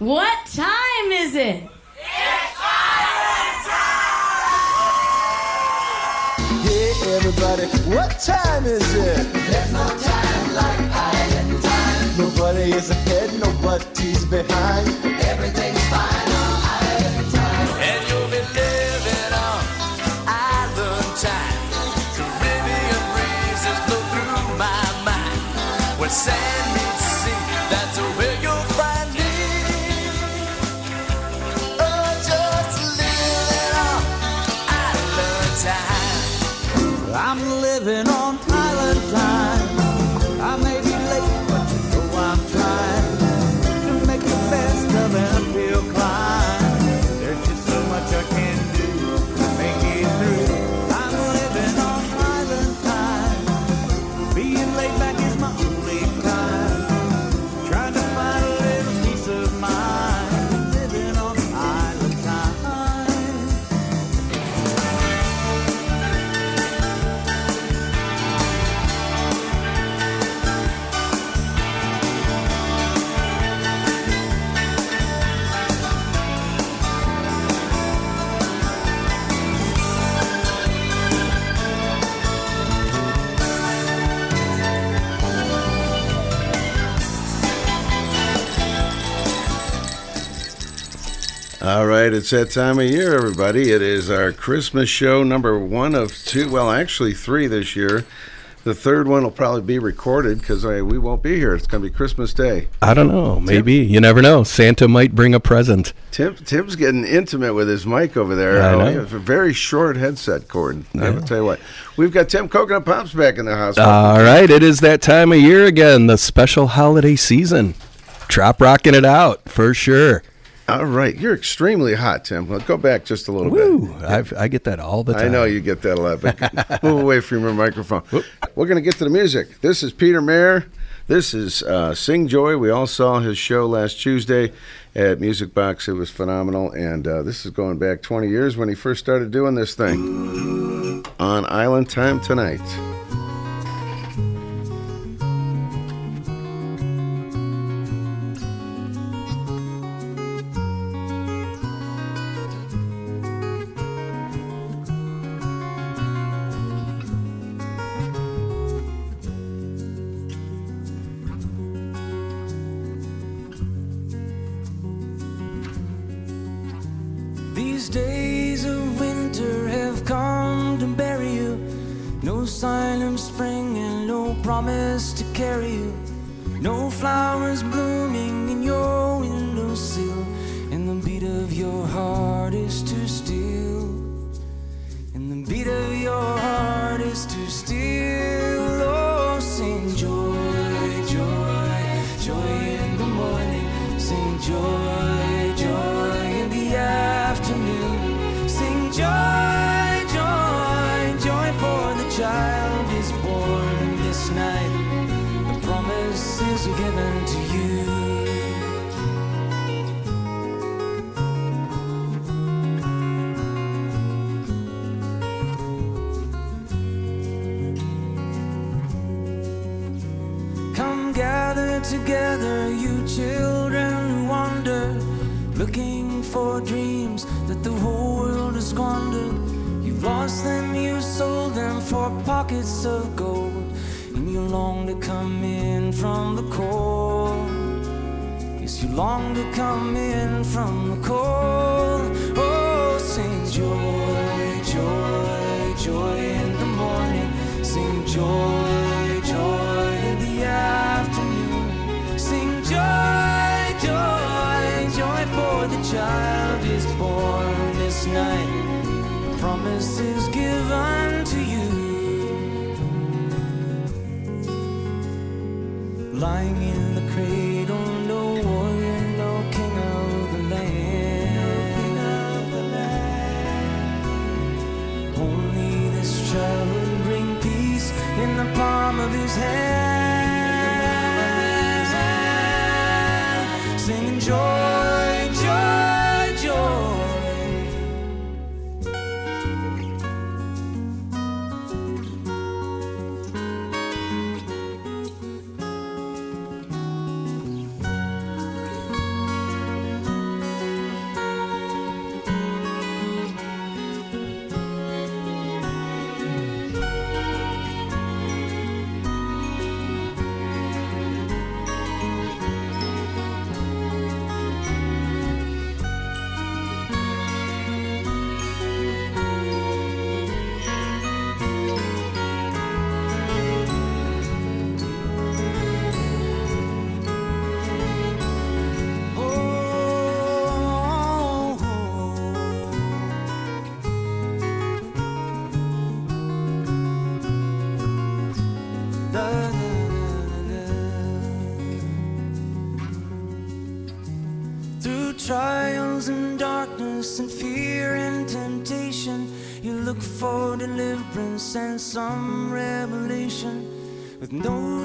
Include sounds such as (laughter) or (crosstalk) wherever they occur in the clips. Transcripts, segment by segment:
What time is it? It's pirate time! Yeah, everybody, what time is it? There's no time like island time. Nobody is ahead, nobody's behind. Everything's fine on island time. And you'll be living on island time. Caribbean breezes blow through my mind. When sand right, it's that time of year, everybody. It is our Christmas show number one of two. Well, actually, three this year. The third one will probably be recorded because we won't be here. It's going to be Christmas Day. I don't know. Maybe you never know. Santa might bring a present. Tim, Tim's getting intimate with his mic over there. I Oh, know. has a very short headset cord. I will tell you what. We've got Tim Coconut Pops back in the house. All right, it is that time of year again. The special holiday season. Trop rocking it out for sure. All right, you're extremely hot, Tim. Well, go back just a little Woo! bit. I've, I get that all the time. I know you get that a lot, but (laughs) move away from your microphone. We're going to get to the music. This is Peter Mayer. This is uh, Sing Joy. We all saw his show last Tuesday at Music Box. It was phenomenal. And uh, this is going back 20 years when he first started doing this thing on Island Time Tonight. Given to you. Come gather together, you for dreams that the whole world has squandered. You've lost them, you sold them for pockets of gold, and you long to come in from the cold. Yes, you long to come in from the cold. Oh, sing joy, joy, joy in the morning. Sing joy, Lying in the cradle, no warrior, no king of the land. Only this child will bring peace in the palm of his hand. some revelation with no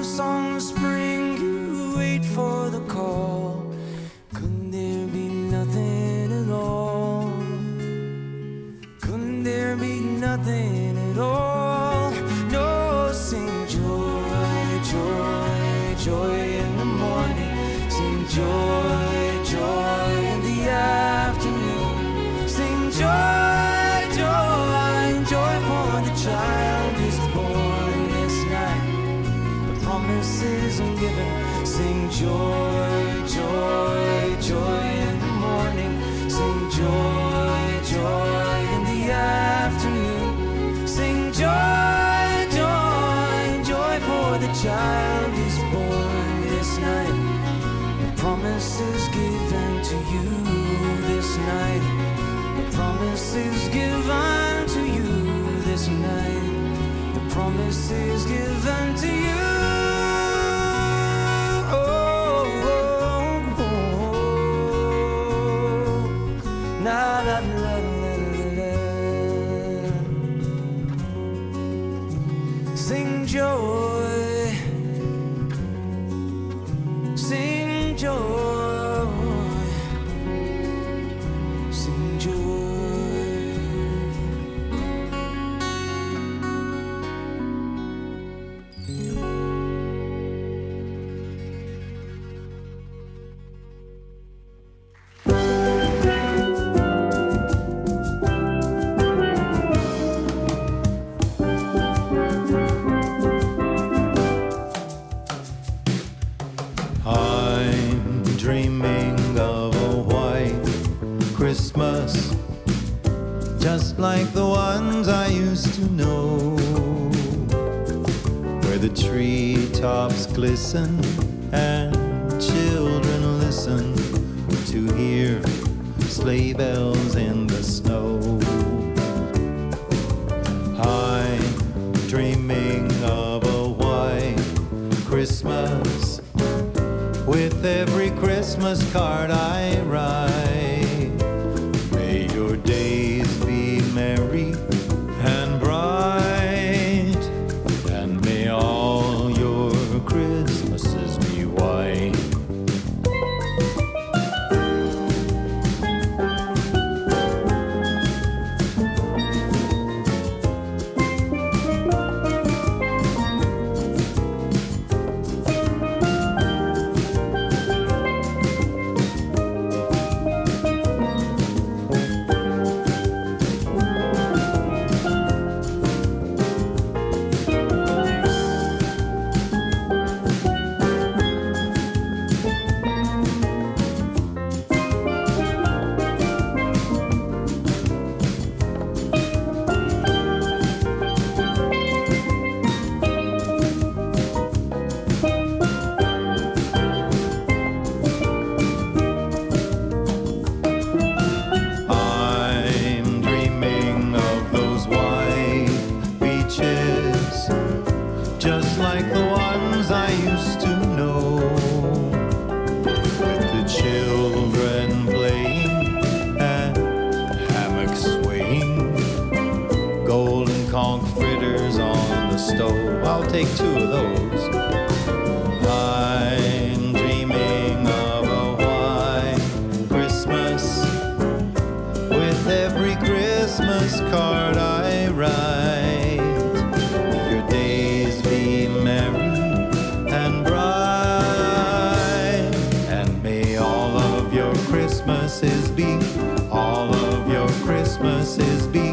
Christmas card I write. Your days be merry and bright, and may all of your Christmases be, all of your Christmases be,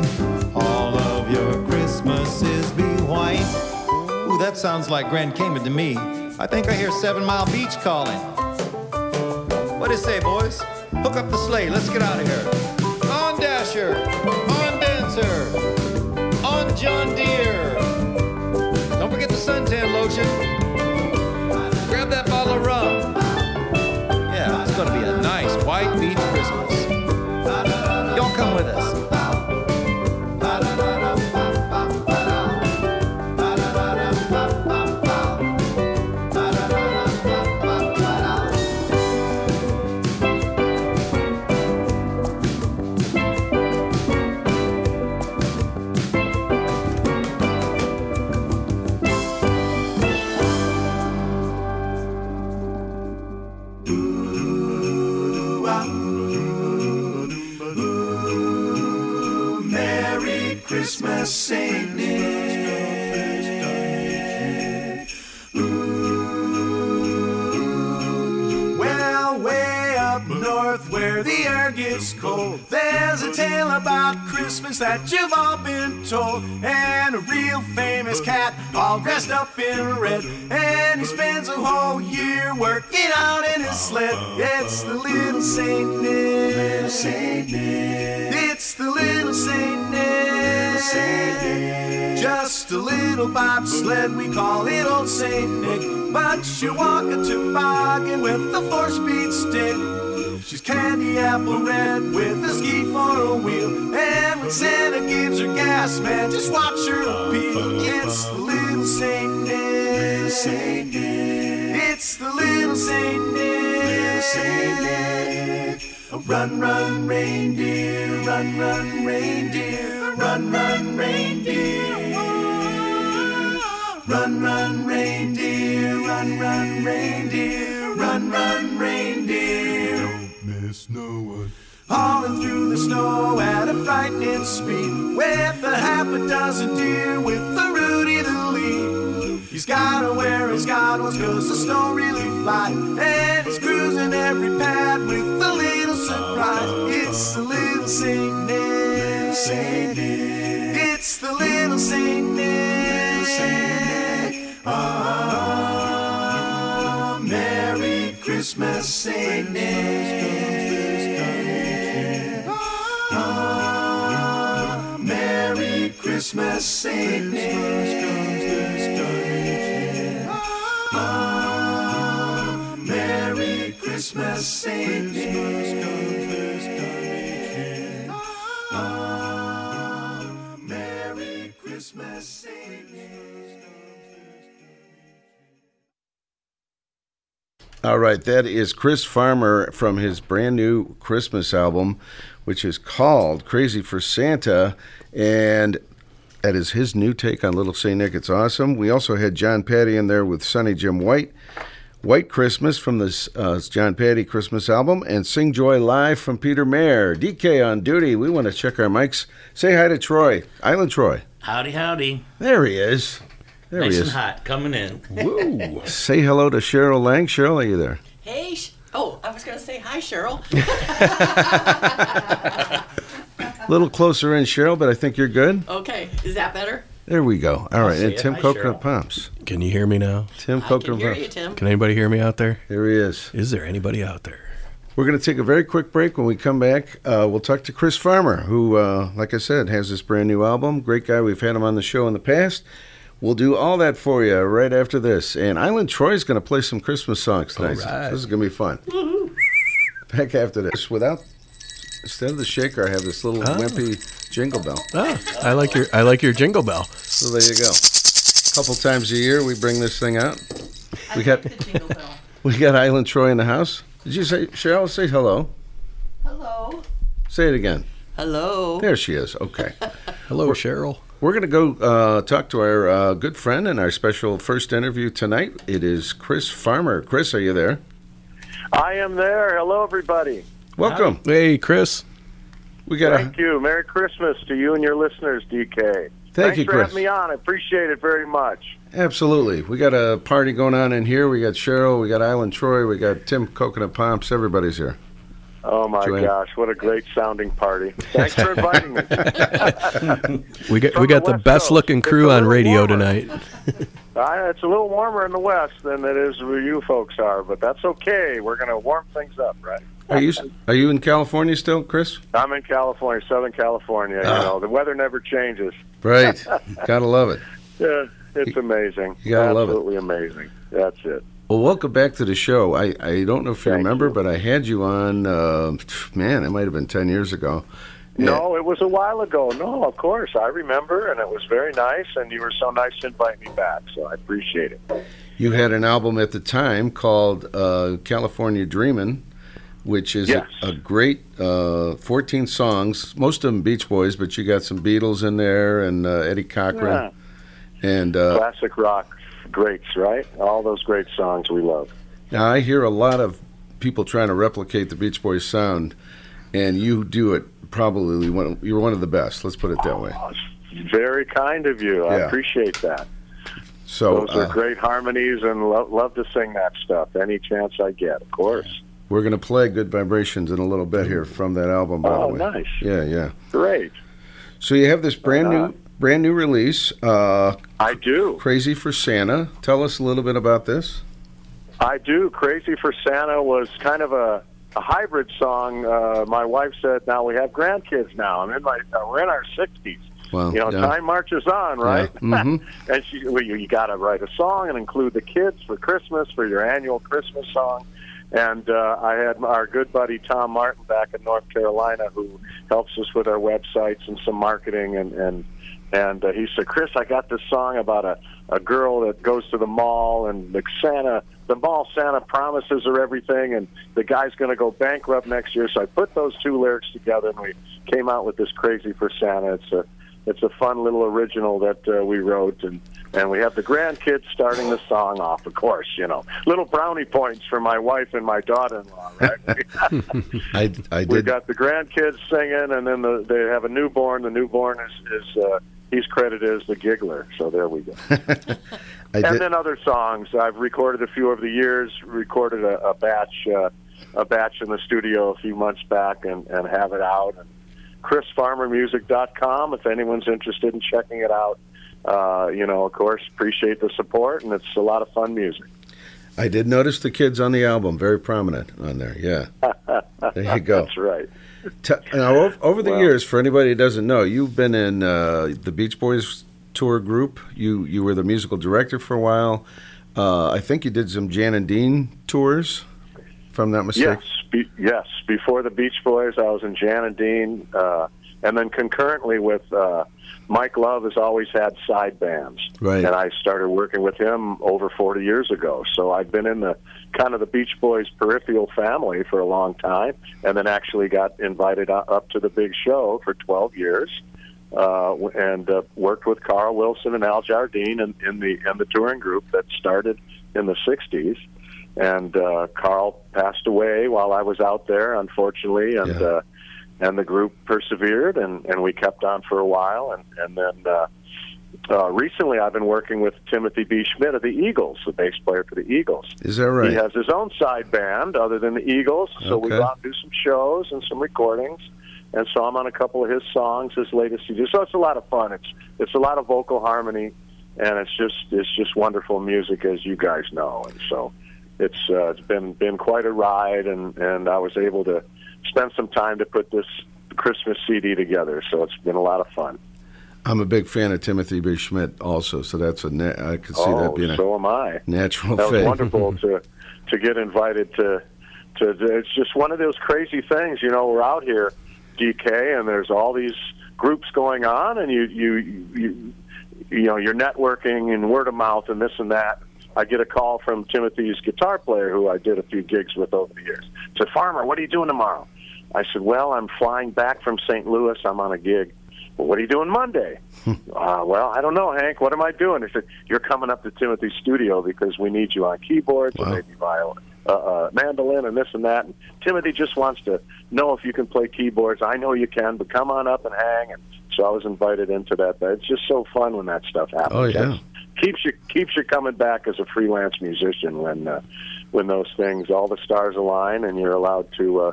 all of your Christmases be white. Ooh, that sounds like Grand Cayman to me. I think I hear Seven Mile Beach calling. What do you say, boys? Hook up the sleigh. Let's get out of here. On Dasher. John Deere. Don't forget the suntan lotion. That you've all been told. And a real famous cat, all dressed up in red, and he spends a whole year working out in his sled. It's the little Saint Nick. Saint Nick. It's the little Saint Nick. Saint Nick. Just a little bobsled, we call it Old Saint Nick. But you walk a toboggan with a four-speed stick. Candy apple red with a ski for a wheel. And when Santa gives her gas, man, just watch her appeal. It's the little Saint Nick. It's the little Saint Nick. Run, run, reindeer, run, run, reindeer, run, run, reindeer. Run, run, reindeer, run, run, reindeer, run, run, no one. Hauling through the snow at a frightening speed with a half a dozen deer with the Rudy the lead. He's gotta wear his goggles cause the snow really flies and he's cruising every pad with a little surprise. It's the little Saint Nick. It's the little Saint Nick. Saint Nick. Ah, Merry Christmas, Saint Nick. Christmas, Merry Christmas, Merry Christmas. All right, that is Chris Farmer from his brand new Christmas album, which is called Crazy for Santa. And that is his new take on Little St. Nick. It's awesome. We also had John Patty in there with Sonny Jim White. White Christmas from this uh, John Patty Christmas album, and Sing Joy live from Peter Mayer. DK on duty. We want to check our mics. Say hi to Troy, Island Troy. Howdy, howdy. There he is. There nice he and is. hot coming in. Woo. (laughs) Say hello to Cheryl Lang. Cheryl, are you there? Hey, Sh- oh, I was going to say hi, Cheryl. (laughs) (laughs) A (laughs) little closer in, Cheryl, but I think you're good. okay, is that better? There we go. All right, and. Tim Hi, Coconut Cheryl. Pops. Can you hear me now? Tim I can Coconut hear Pops. you, Tim. Can anybody hear me out there? There he is. Is there anybody out there? We're going to take a very quick break. When we come back, uh, we'll talk to Chris Farmer, who, uh, like I said, has this brand new album. Great guy. We've had him on the show in the past. We'll do all that for you right after this. And Island Troy's going to play some Christmas songs tonight. All right. This is going to be fun. Back after this. Without, instead of the shaker, I have this little Oh. wimpy jingle bell. Ah, I like your I like your jingle bell. So there you go. A couple times a year, we bring this thing out. I We got- the jingle bell. (laughs) We got Island Troy in the house. Did you say, Cheryl, say hello? Hello. Say it again. Hello. There she is. Okay. (laughs) Hello, Cheryl. We're going to go uh, talk to our uh, good friend in our special first interview tonight. It is Chris Farmer. Chris, are you there? I am there. Hello, everybody. Welcome. Hey, Chris. We got Thank a you. Merry Christmas to you and your listeners, DK. Thank Thanks you, for Chris. having me on. I appreciate it very much. absolutely. We got a party going on in here. We got Cheryl. We got Island Troy. We got Tim Coconut Pops. Everybody's here. Oh my Joanne. gosh, what a great sounding party! Thanks for inviting me. (laughs) We got From we got the the West best looking crew on radio warmer. tonight. (laughs) Uh, it's a little warmer in the west than it is where you folks are, but that's okay. We're going to warm things up, right? Are you are you in California still, Chris? I'm in California, Southern California. Ah. You know, the weather never changes. Right. (laughs) Gotta love it. Yeah, it's amazing. you gotta love it. Absolutely amazing. That's it. Well, welcome back to the show. I, I don't know if you Thank remember, you. but I had you on, uh, man, it might have been 10 years ago. No, it was a while ago. No, of course. I remember, and it was very nice, and you were so nice to invite me back, so I appreciate it. You had an album at the time called uh, California Dreamin', which is Yes. a, a great uh, 14 songs, most of them Beach Boys, but you got some Beatles in there and uh, Eddie Cochran. And uh, Classic rock greats, right? All those great songs we love. now I hear a lot of people trying to replicate the Beach Boys sound, and you do it probably one, you're one of the best. Let's put it that way. Very very kind of you. I Yeah. appreciate that. So Those are uh, great harmonies, and lo- love to sing that stuff any chance I get. Of course. we're going to play "Good Vibrations" in a little bit here from that album. By Oh, the way, nice. Yeah, yeah. Great. So you have this brand new, brand new release, uh, I do. "Crazy for Santa." Tell us a little bit about this. I do. Crazy for Santa was kind of a, a hybrid song. Uh, my wife said, "Now we have grandkids now. I'm in my uh, we're in our 60s. Well, you know, yeah. time marches on, right? Yeah. Mhm. (laughs) and she, well, you, you got to write a song and include the kids for Christmas for your annual Christmas song. And uh, I had our good buddy Tom Martin back in North Carolina, who helps us with our websites and some marketing. And and and uh, he said, "Chris, I got this song about a a girl that goes to the mall and the Santa." The mall Santa promises her everything, and the guy's going to go bankrupt next year. So I put those two lyrics together, and we came out with this "Crazy for Santa." It's a it's a fun little original that uh, we wrote, and and we have the grandkids starting the song off. Of course, you know, little brownie points for my wife and my daughter-in-law. Right? (laughs) I, I We've got the grandkids singing, and then the, they have a newborn. The newborn is is uh, he's credited as the giggler. So there we go. (laughs) And did. then other songs I've recorded a few over the years. Recorded a, a batch, uh, a batch in the studio a few months back, and, and have it out. And ChrisFarmerMusic.com if anyone's interested in checking it out. Uh, you know, of course, appreciate the support, and it's a lot of fun music. I did notice the kids on the album, very prominent on there. Yeah, (laughs) there you go. That's right. T- now, over, over the Well- years, for anybody who doesn't know, you've been in uh, the Beach Boys tour group. You you were the musical director for a while. Uh, I think you did some Jan and Dean tours, if I'm not mistaken. Yes, be, yes. Before the Beach Boys, I was in Jan and Dean, uh, and then concurrently with uh, Mike Love has always had side bands, Right. and I started working with him over 40 years ago. So I've been in the kind of the Beach Boys peripheral family for a long time, and then actually got invited up to the big show for 12 years. Uh, and uh, worked with Carl Wilson and Al Jardine in, in the in the touring group that started in the '60s, and uh, Carl passed away while I was out there, unfortunately, and Yeah. And the group persevered, and, and we kept on for a while, and and then uh, uh, recently I've been working with Timothy B. Schmit of the Eagles, the bass player for the Eagles. Is that right? He has his own side band other than the Eagles, so we Okay. go out and do some shows and some recordings. And so I'm on a couple of his songs, his latest CD. So it's a lot of fun. It's it's a lot of vocal harmony, and it's just it's just wonderful music, as you guys know. And so it's uh, it's been been quite a ride, and and I was able to spend some time to put this Christmas CD together. So it's been a lot of fun. I'm a big fan of Timothy B. Schmit, also. So that's a na- I could see oh, that being a so am I. natural that was wonderful (laughs) to to get invited to to it's just one of those crazy things you know we're out here dk and there's all these groups going on and you you you you know you're networking and word of mouth and this and that i get a call from timothy's guitar player who i did a few gigs with over the years said farmer what are you doing tomorrow i said well i'm flying back from st louis i'm on a gig well, what are you doing Monday? (laughs) uh, well, I don't know, Hank. What am I doing? He said, You're coming up to Timothy's studio because we need you on keyboards and maybe violin, uh, uh, mandolin, and this and that. And Timothy just wants to know if you can play keyboards. I know you can, but come on up and hang. And so I was invited into that. But it's just so fun when that stuff happens. Oh, yeah. That's- keeps you keeps you coming back as a freelance musician when uh, when those things all the stars align and you're allowed to uh,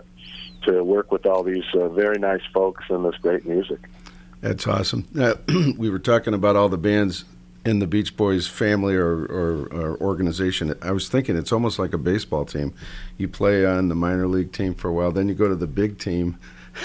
to work with all these uh, very nice folks and this great music. That's awesome. Uh, (clears throat) we were talking about all the bands in the Beach Boys family or, or, or organization. I was thinking it's almost like a baseball team. You play on the minor league team for a while, then you go to the big team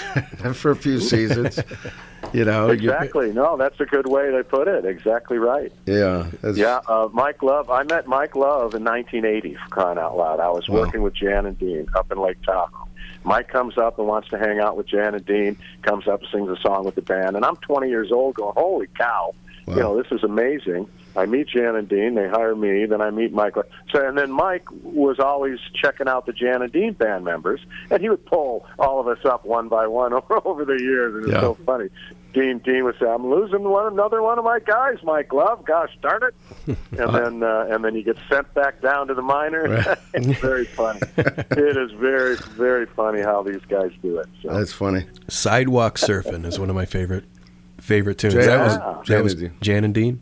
(laughs) for a few seasons. (laughs) You know, Exactly. No, that's a good way to put it. Exactly right. yeah, that's- Yeah, uh, Mike Love. I met Mike Love in 1980. For crying out loud, I was Wow. working with Jan and Dean up in Lake Tahoe. Mike comes up and wants to hang out with Jan and Dean. Comes up and sings a song with the band, and I'm 20 years old, going, "Holy cow! Wow. You know, this is amazing." I meet Jan and Dean. They hire me. Then I meet Mike. So, and then Mike was always checking out the Jan and Dean band members, and he would pull all of us up one by one (laughs) over the years. And it's Yeah. so funny. Dean Dean would say, "I'm losing one another one of my guys, Mike Love. Gosh darn it!" (laughs) And then uh, and then you get sent back down to the minor. Right. (laughs) it's very funny. it is very very funny how these guys do it. So. that's funny. Sidewalk surfing is one of my favorite. favorite tunes. Jan- that was, Yeah. that was Jan and Dean. Jan and Dean.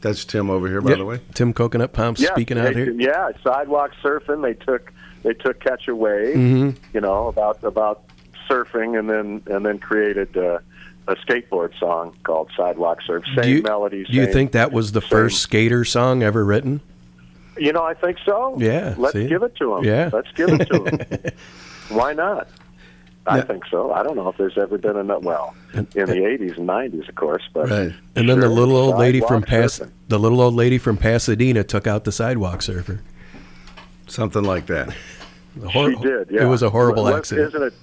That's Tim over here, by Yep. the way. Tim Coconut Palm Yeah, speaking out they- here. Yeah, sidewalk surfing. They took they took Catch a Wave, Mhm. you know, about about surfing, and then and then created uh, a skateboard song called Sidewalk Surf. Same do you, melody. do you think that was the same- first skater song ever written? You know, I think so. Yeah, Let's see? give it to him. Yeah. Let's give it to him. (laughs) Why not? I Yeah. think so. I don't know if there's ever been enough. Well, in the '80s and '90s, of course, but Right. And then the little old lady from sidewalk Pas- surfing. the little old lady from Pasadena took out the sidewalk surfer. Something like that. Hor- she did. Yeah, It was a horrible What- accident. isn't it?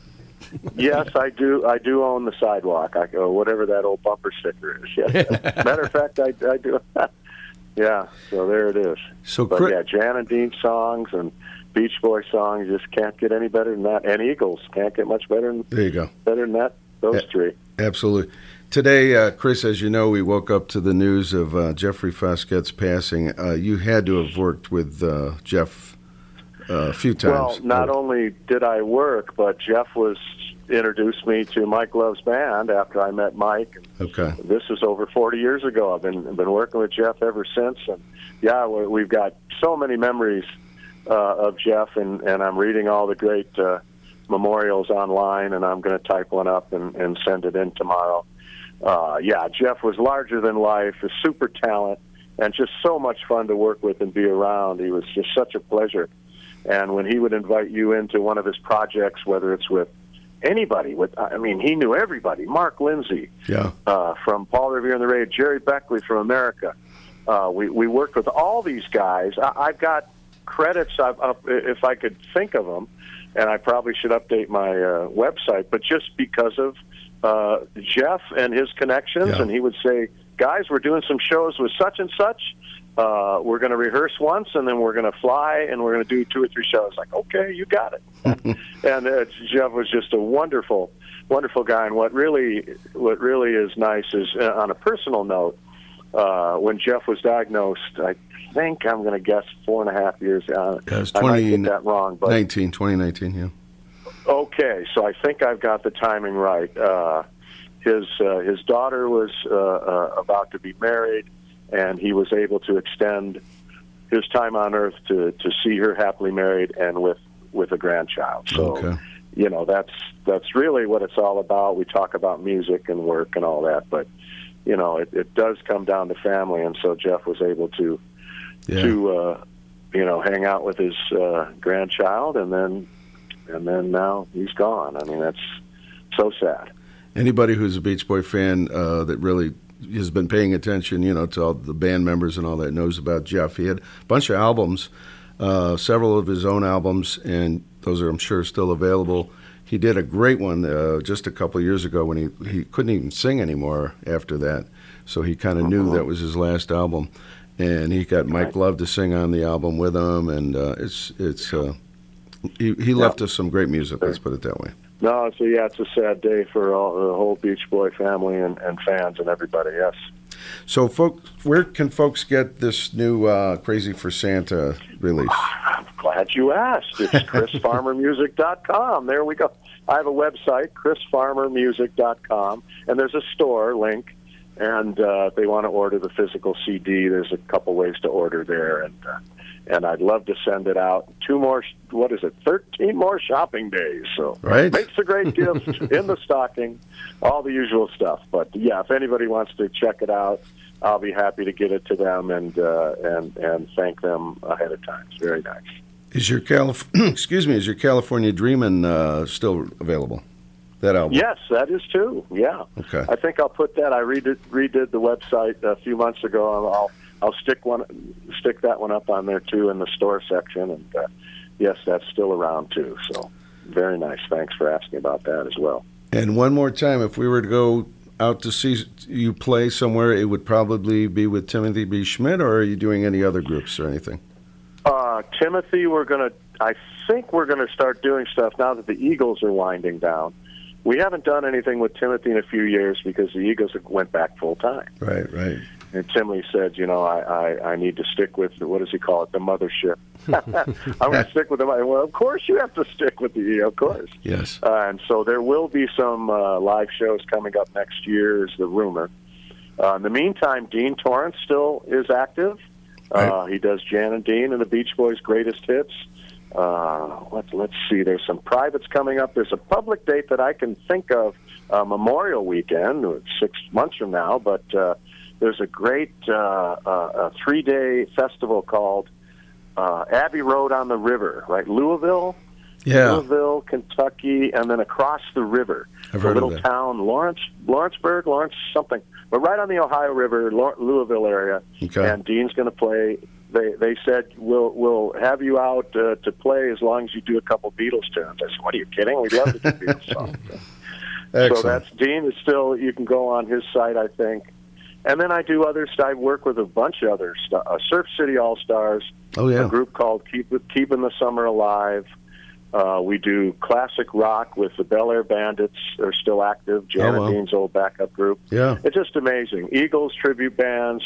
yes, I do. I do own the sidewalk. I go whatever that old bumper sticker is. Yes. (laughs) Matter of fact, I, I do. (laughs) yeah. So there it is. So but Chris- yeah, Jan and Dean songs and Beach Boy songs just can't get any better than that. And Eagles can't get much better than There you go. better than that. Those Yeah. three. Absolutely. Today, uh, Chris, as you know, we woke up to the news of uh, Jeffrey Foskett's passing. Uh, you had to have worked with uh, Jeff uh, a few times. Well, not only did I work, but Jeff was introduced me to Mike Love's band after I met Mike. Okay. This is over 40 years ago. I've been been working with Jeff ever since, and yeah, we've got so many memories uh, of Jeff, and and I'm reading all the great uh, memorials online, and I'm going to type one up and, and send it in tomorrow. Uh, yeah, Jeff was larger than life, a super talent, and just so much fun to work with and be around. He was just such a pleasure. And when he would invite you into one of his projects, whether it's with anybody, with I mean, he knew everybody. Mark Lindsay, Yeah. uh, from Paul Revere and the Raiders, Gerry Beckley from America. Uh, we we worked with all these guys. I, I've got credits. I've, if I could think of them, and I probably should update my uh, website. But just because of uh, Jeff and his connections, Yeah. and he would say, "Guys, we're doing some shows with such and such." Uh, we're going to rehearse once, and then we're going to fly, and we're going to do two or three shows. Like, okay, you got it. (laughs) and uh, Jeff was just a wonderful, wonderful guy. And what really, what really is nice is, uh, on a personal note, uh, when Jeff was diagnosed, I think I'm going to guess four and a half years. Uh, Yeah, it was I might 20, get that wrong, but 19, 2019, yeah. Okay, so I think I've got the timing right. Uh, his uh, his daughter was uh, uh, about to be married, and he was able to extend his time on Earth to to see her happily married and with with a grandchild. So, Okay. you know, that's that's really what it's all about. We talk about music and work and all that, but you know, it, it does come down to family, and so Jeff was able to Yeah. to uh, you know hang out with his uh, grandchild, and then and then now he's gone. I mean, that's so sad. Anybody who's a Beach Boy fan uh, that really has been paying attention, you know, to all the band members and all that knows about Jeff. He had a bunch of albums, uh, several of his own albums, and those are, I'm sure, still available. He did a great one uh, just a couple of years ago when he, he couldn't even sing anymore after that. So he kind of knew that was his last album. And he got Mike Love to sing on the album with him, and uh, it's it's uh, he, he left us some great music. Let's put it that way. No, so yeah, it's a sad day for all, the whole Beach Boy family and, and fans and everybody. Yes. So, folks, where can folks get this new uh, "Crazy for Santa" release? I'm glad you asked. It's (laughs) chrisfarmermusic.com. There we go. I have a website, chrisfarmermusic.com, and there's a store link. And uh, if they want to order the physical CD, there's a couple ways to order there. And uh, and I'd love to send it out. Two more, what is it? Thirteen more shopping days. So Right. makes a great (laughs) gift in the stocking, all the usual stuff. But yeah, if anybody wants to check it out, I'll be happy to get it to them and uh, and and thank them ahead of time. It's very nice. Is your Calif- (clears throat) excuse me? Is your California Dreamin' uh, still available? That album? Yes, that is too. Yeah. Okay. I think I'll put that. I redid redid the website a few months ago. and I'll I'll stick one stick that one up on there too in the store section. And uh, yes, that's still around too. So very nice. Thanks for asking about that as well. And one more time, if we were to go out to see you play somewhere, it would probably be with Timothy B. Schmit, or are you doing any other groups or anything? Uh, Timothy, we're gonna. I think we're gonna start doing stuff now that the Eagles are winding down. We haven't done anything with Timothy in a few years because the Eagles went back full time. Right, right. And Timothy said, you know, I, I, I need to stick with the, what does he call it, the mothership. (laughs) I'm going (laughs) to stick with the. mo- Well, of course you have to stick with the. E. Of course. Yes. Uh, and so there will be some uh, live shows coming up next year, is the rumor. Uh, in the meantime, Dean Torrence still is active. Uh, he does Jan and Dean and the Beach Boys' greatest hits. Uh, let's let's see, there's some privates coming up. There's a public date that I can think of, uh, Memorial Weekend, six months from now, but uh, there's a great uh, uh, a three day festival called uh, Abbey Road on the River, right? Louisville, Yeah. Louisville, Kentucky, and then across the river, I've of little town Lawrence, Lawrenceburg, Lawrence something, but right on the Ohio River, Louisville area. Okay. And Dean's going to play. They they said we'll we'll have you out uh, to play as long as you do a couple Beatles tunes. I said, what are you kidding? We'd love to do Beatles songs. (laughs) So that's Dean is still. You can go on his site, I think. And then I do other. st- I work with a bunch of other st- uh, Surf City All Stars. Oh, yeah. A group called Keep Keeping the Summer Alive. Uh, we do classic rock with the Bel Air Bandits. They're still active. Janet Oh, wow. Dean's old backup group. Yeah. It's just amazing. Eagles tribute bands.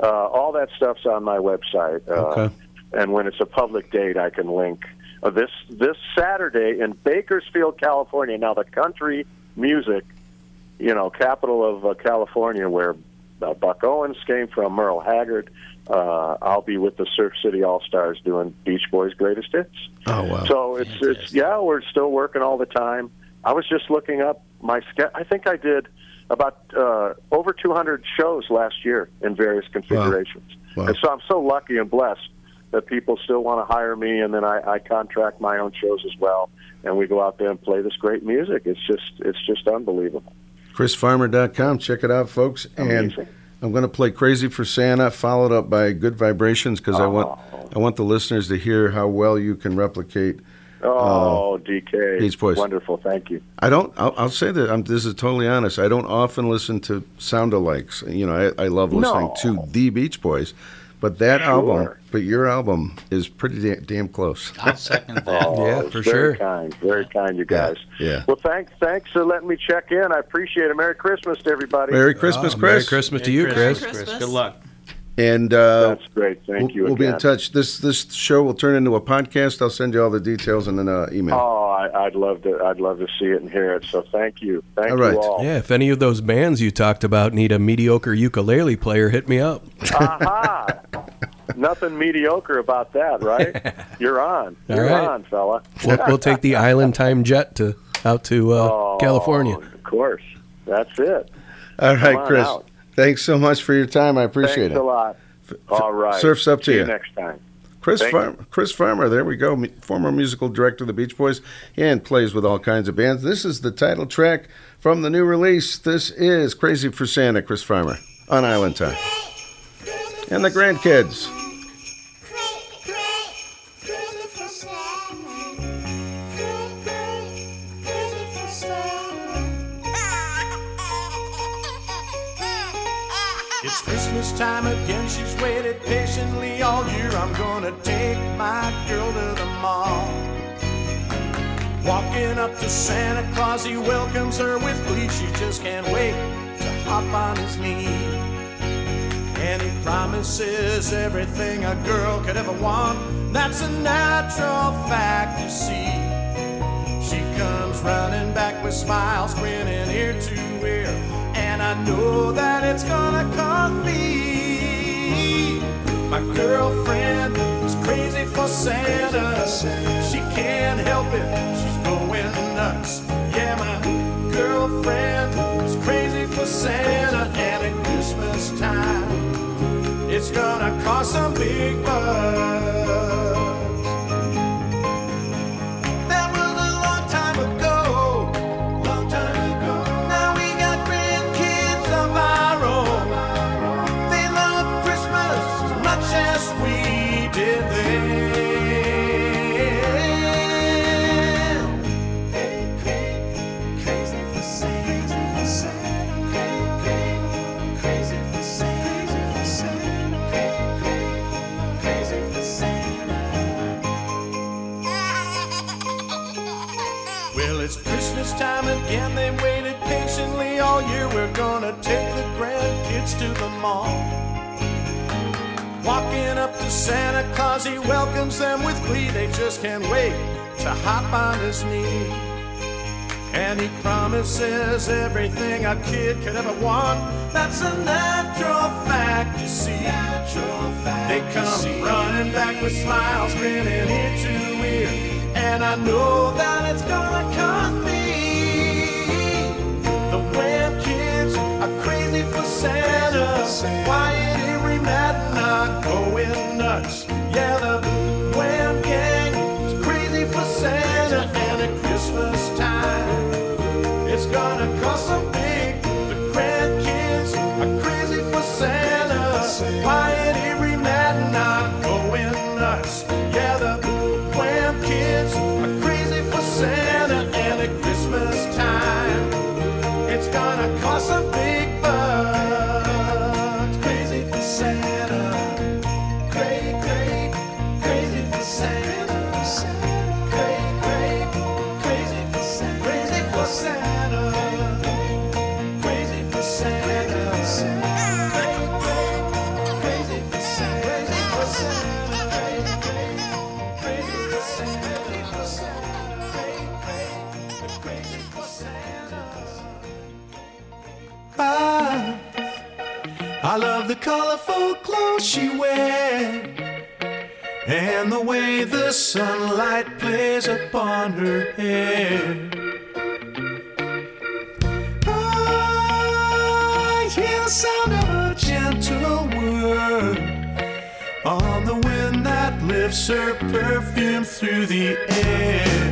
Uh, all that stuff's on my website. Uh, Okay. And when it's a public date, I can link. Uh, this this Saturday in Bakersfield, California. Now the country music, you know, capital of uh, California, where uh, Buck Owens came from, Merle Haggard. Uh, I'll be with the Surf City All Stars doing Beach Boys' greatest hits. Oh wow. So it's it's yeah, we're still working all the time. I was just looking up my ske- I think I did about uh, over 200 shows last year in various configurations. Wow. And so I'm so lucky and blessed that people still want to hire me, and then I, I contract my own shows as well, and we go out there and play this great music. It's just it's just unbelievable. ChrisFarmer.com. Check it out, folks. And Amazing. I'm going to play "Crazy for Santa," followed up by "Good Vibrations" because I want oh. I want the listeners to hear how well you can replicate. Uh, oh, DK, Beach Boys. wonderful! Thank you. I don't. I'll, I'll say that. I'm, this is totally honest. I don't often listen to sound alikes. You know, I, I love listening No. to the Beach Boys, but that Sure. album, but your album is pretty da- damn close. (laughs) I'll second that. Oh, (laughs) Yeah, for very sure. Very kind, very kind, you guys. yeah. Well, thanks, thanks for letting me check in. I appreciate it. Merry Christmas to everybody. Merry Christmas, Oh, Chris. Merry Christmas to you, Chris. Christmas. Good luck. And uh, That's great. Thank we'll, you. we'll be in touch. This this show will turn into a podcast. I'll send you all the details in an uh, email. Oh, I, I'd love to. I'd love to see it and hear it. So thank you. Thank All right. you all. Yeah, if any of those bands you talked about need a mediocre ukulele player, hit me up. Aha! Nothing mediocre about that, (laughs) right? You're on. All You're right. on, fella. We'll, we'll take the (laughs) Island Time jet to out to uh, Oh, California. Of course. That's it. all right, on Chris. out. Thanks so much for your time. I appreciate Thanks it. a lot. All right. surf's up to See you. next time. Chris Farmer, Chris Farmer, there we go, former musical director of the Beach Boys, and plays with all kinds of bands. This is the title track from the new release. This is "Crazy for Santa," Chris Farmer on Island Time, and the grandkids. Christmas time again, she's waited patiently all year. I'm gonna take my girl to the mall. Walking up to Santa Claus, he welcomes her with glee. She just can't wait to hop on his knee. And he promises everything a girl could ever want. That's a natural fact, you see. She comes running back with smiles, grinning ear to ear. I know that it's gonna come me. My girlfriend is crazy for Santa. She can't help it, she's going nuts. Yeah, my girlfriend is crazy for Santa. And at Christmas time, it's gonna cost some big bucks. Santa Claus, he welcomes them with glee. They just can't wait to hop on his knee. And he promises everything a kid could ever want. That's a natural fact, you see. They come running back with smiles, grinning ear to ear. And I know that it's gonna cost me. The Wham kids are crazy for Santa. Wyatt, Matt, and going nuts. Yeah, the way the sunlight plays upon her hair. I hear the sound of a gentle word on the wind that lifts her perfume through the air.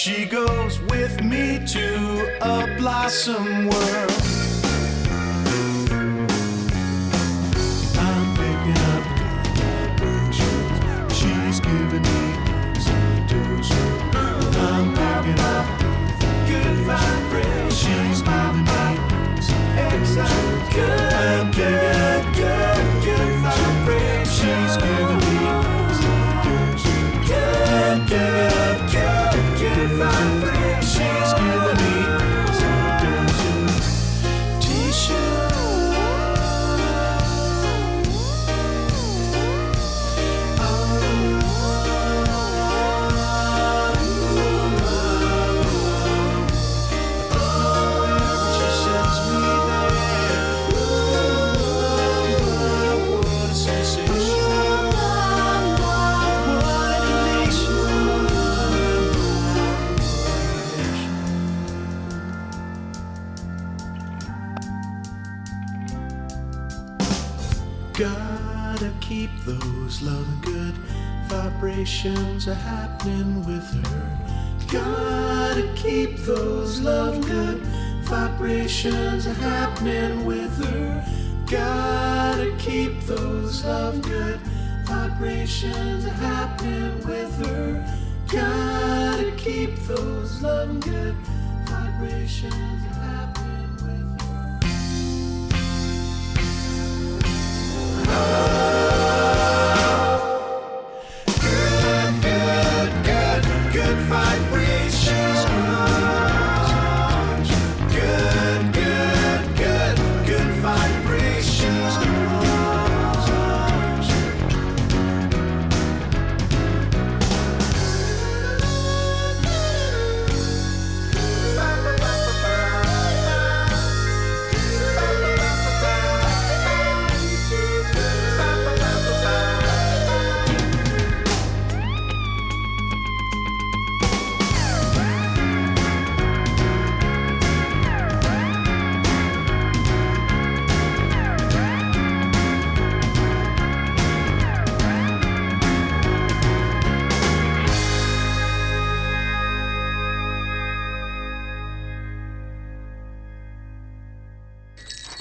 She goes with me to a blossom world. Vibrations are happening with her. Gotta keep those love good vibrations are happening with her. Gotta keep those love good vibrations are happening with her. Gotta keep those love good vibrations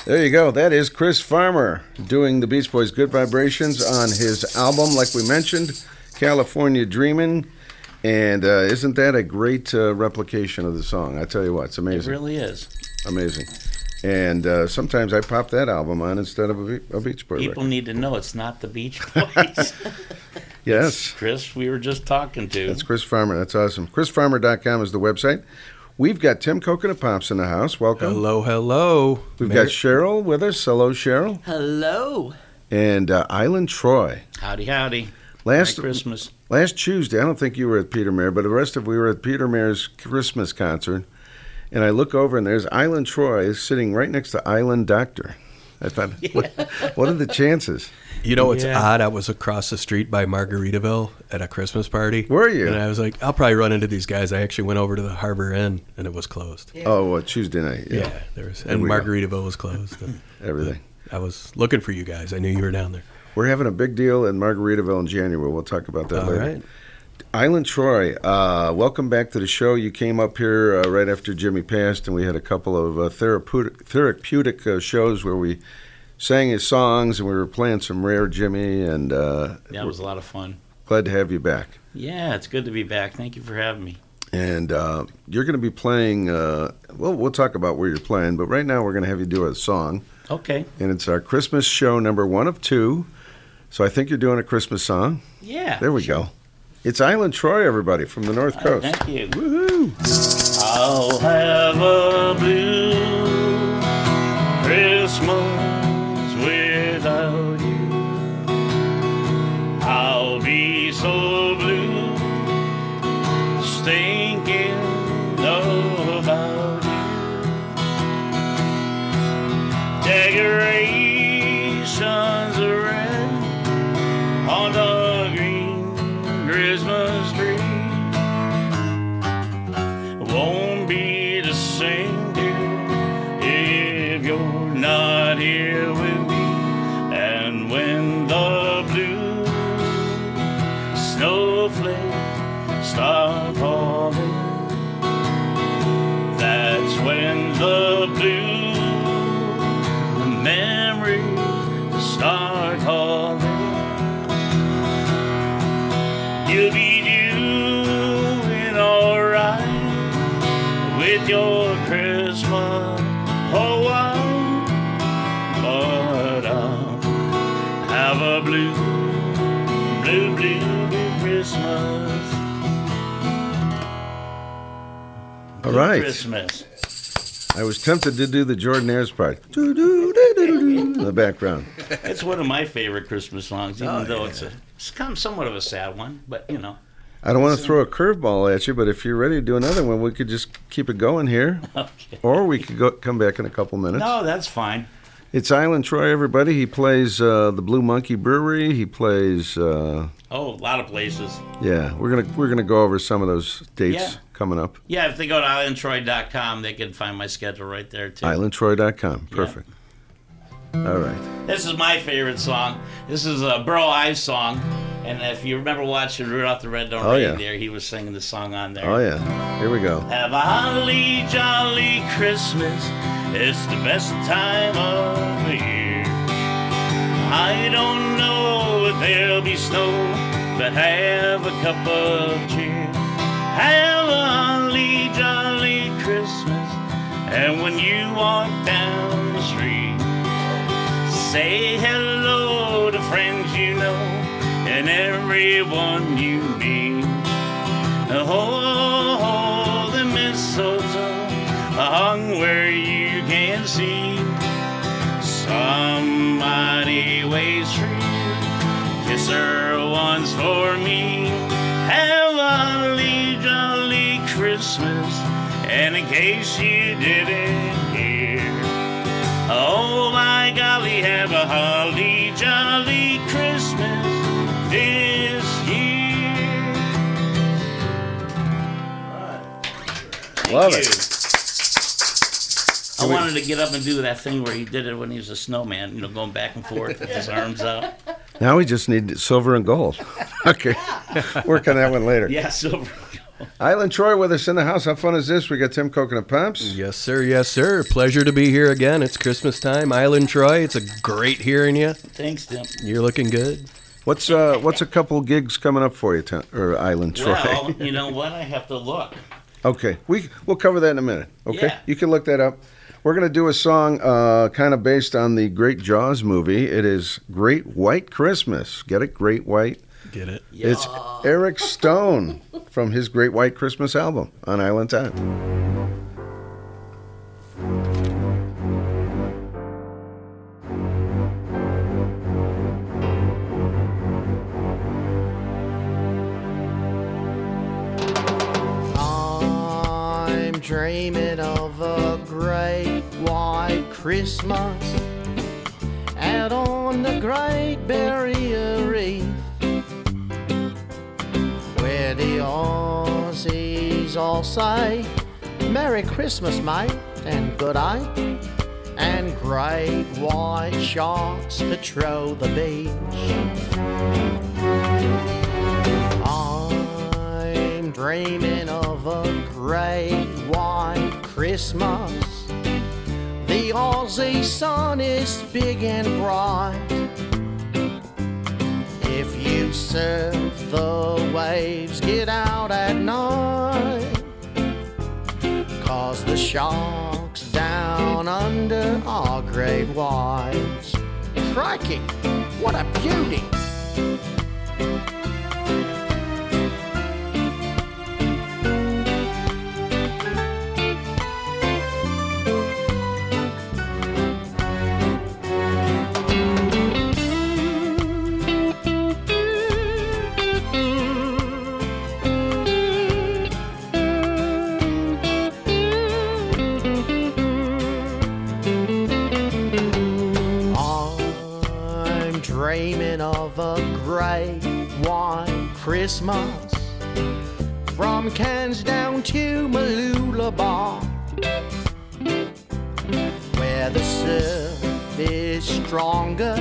There you go. That is Chris Farmer doing the Beach Boys Good Vibrations on his album, like we mentioned, California Dreamin'. And uh, isn't that a great uh, replication of the song? I tell you what, it's amazing. It really is. Amazing. And uh, sometimes I pop that album on instead of a, a Beach Boy People record. need to know it's not the Beach (laughs) Boys. (laughs) Yes. Chris, we were just talking to. That's Chris Farmer. That's awesome. ChrisFarmer.com is the website. We've got Tim Coconut Pops in the house. Welcome. Hello, hello. We've Mer- got Cheryl with us. Hello, Cheryl. Hello. And uh, Island Troy. Howdy, howdy. Last Merry Christmas. Last Tuesday, I don't think you were at Peter Mayer, but the rest of we were at Peter Mayer's Christmas concert, and I look over and there's Island Troy sitting right next to Island Doctor. I thought, (laughs) what, (laughs) what are the chances? You know what's Yeah. odd? I was across the street by Margaritaville at a Christmas party. Were you? And I was like, I'll probably run into these guys. I actually went over to the Harbor Inn and it was closed. Oh, uh, Tuesday night. Yeah, Yeah, there was, There and we go. Margaritaville was closed. And (laughs) everything. I was looking for you guys. I knew you were down there. We're having a big deal in Margaritaville in January. We'll talk about that All later. right. Island Troy, uh, welcome back to the show. You came up here uh, right after Jimmy passed, and we had a couple of uh, therapeutic, therapeutic uh, shows where we sang his songs and we were playing some rare Jimmy. And uh, Yeah, it was a lot of fun. glad to have you back. Yeah, it's good to be back. Thank you for having me. And uh, you're going to be playing. Uh, well, we'll talk about where you're playing, but right now we're going to have you do a song, Okay. and it's our Christmas show number one of two. So I think you're doing a Christmas song. Yeah. There we go. It's Island Troy, everybody from the North Coast. Thank you. Woohoo! I'll have a blue Christmas the blue memories start calling. You'll be doing alright with your Christmas oh wow, but I'll have a blue, blue, blue, blue Christmas. All right. Christmas. I was tempted to do the Jordanaires part. In the background. It's one of my favorite Christmas songs, even Oh, though yeah. it's a it's kind of somewhat of a sad one, but you know. I don't want to throw a curveball at you, but if you're ready to do another one, we could just keep it going here, (laughs) Okay. or we could go come back in a couple minutes. No, that's fine. It's Island Troy, everybody. He plays uh, the Blue Monkey Brewery. He plays. Uh, Oh, a lot of places. yeah, we're gonna we're gonna go over some of those dates Yeah. coming up. Yeah, if they go to islandtroy.com, they can find my schedule right there too. IslandTroy.com. Perfect. All right. This is my favorite song. This is a Burl Ives song, and if you remember watching Rudolph the Red-Nosed Oh, yeah. Reindeer, he was singing the song on there. Oh yeah. Here we go. Have a holly jolly Christmas. It's the best time of the year. I don't know there'll be snow, but have a cup of cheer. Have a holly jolly Christmas. And when you walk down the street, say hello to friends you know and everyone you meet. Oh, the mistletoe hung where you can see. Somebody. Kiss her once for me. Have a holly jolly Christmas. And in case you didn't hear, oh my golly, have a holly jolly Christmas this year. Love Thank it. I wanted to get up and do that thing where he did it when he was a snowman, you know, going back and forth with his (laughs) arms out. Now we just need silver and gold. (laughs) Okay. Work on that one later. Yeah, silver. Island Troy with us in the house. How fun is this? We got Tim Coconut Pops. Yes, sir. Yes, sir. Pleasure to be here again. It's Christmas time. Island Troy, it's a great hearing you. Thanks, Tim. You're looking good. What's uh what's a couple gigs coming up for you, Tim, or Island Troy? Well, (laughs) you know what? I have to look. Okay, we we'll cover that in a minute. Okay, Yeah. you can look that up. We're gonna do a song uh, kind of based on the Great Jaws movie. It is Great White Christmas. Get it? Great White. Get it? It's Eric Stone from his Great White Christmas album on Island Time. Dreaming of a great white Christmas out on the Great Barrier Reef where the Aussies all say Merry Christmas, mate, and good day. And great white sharks patrol the beach. Dreaming of a great white Christmas. The Aussie sun is big and bright. If you surf the waves, get out at night. Cause the sharks down under are great whites. Crikey, what a beauty! Of a great white Christmas from Cairns down to Mooloolaba, where the surf is stronger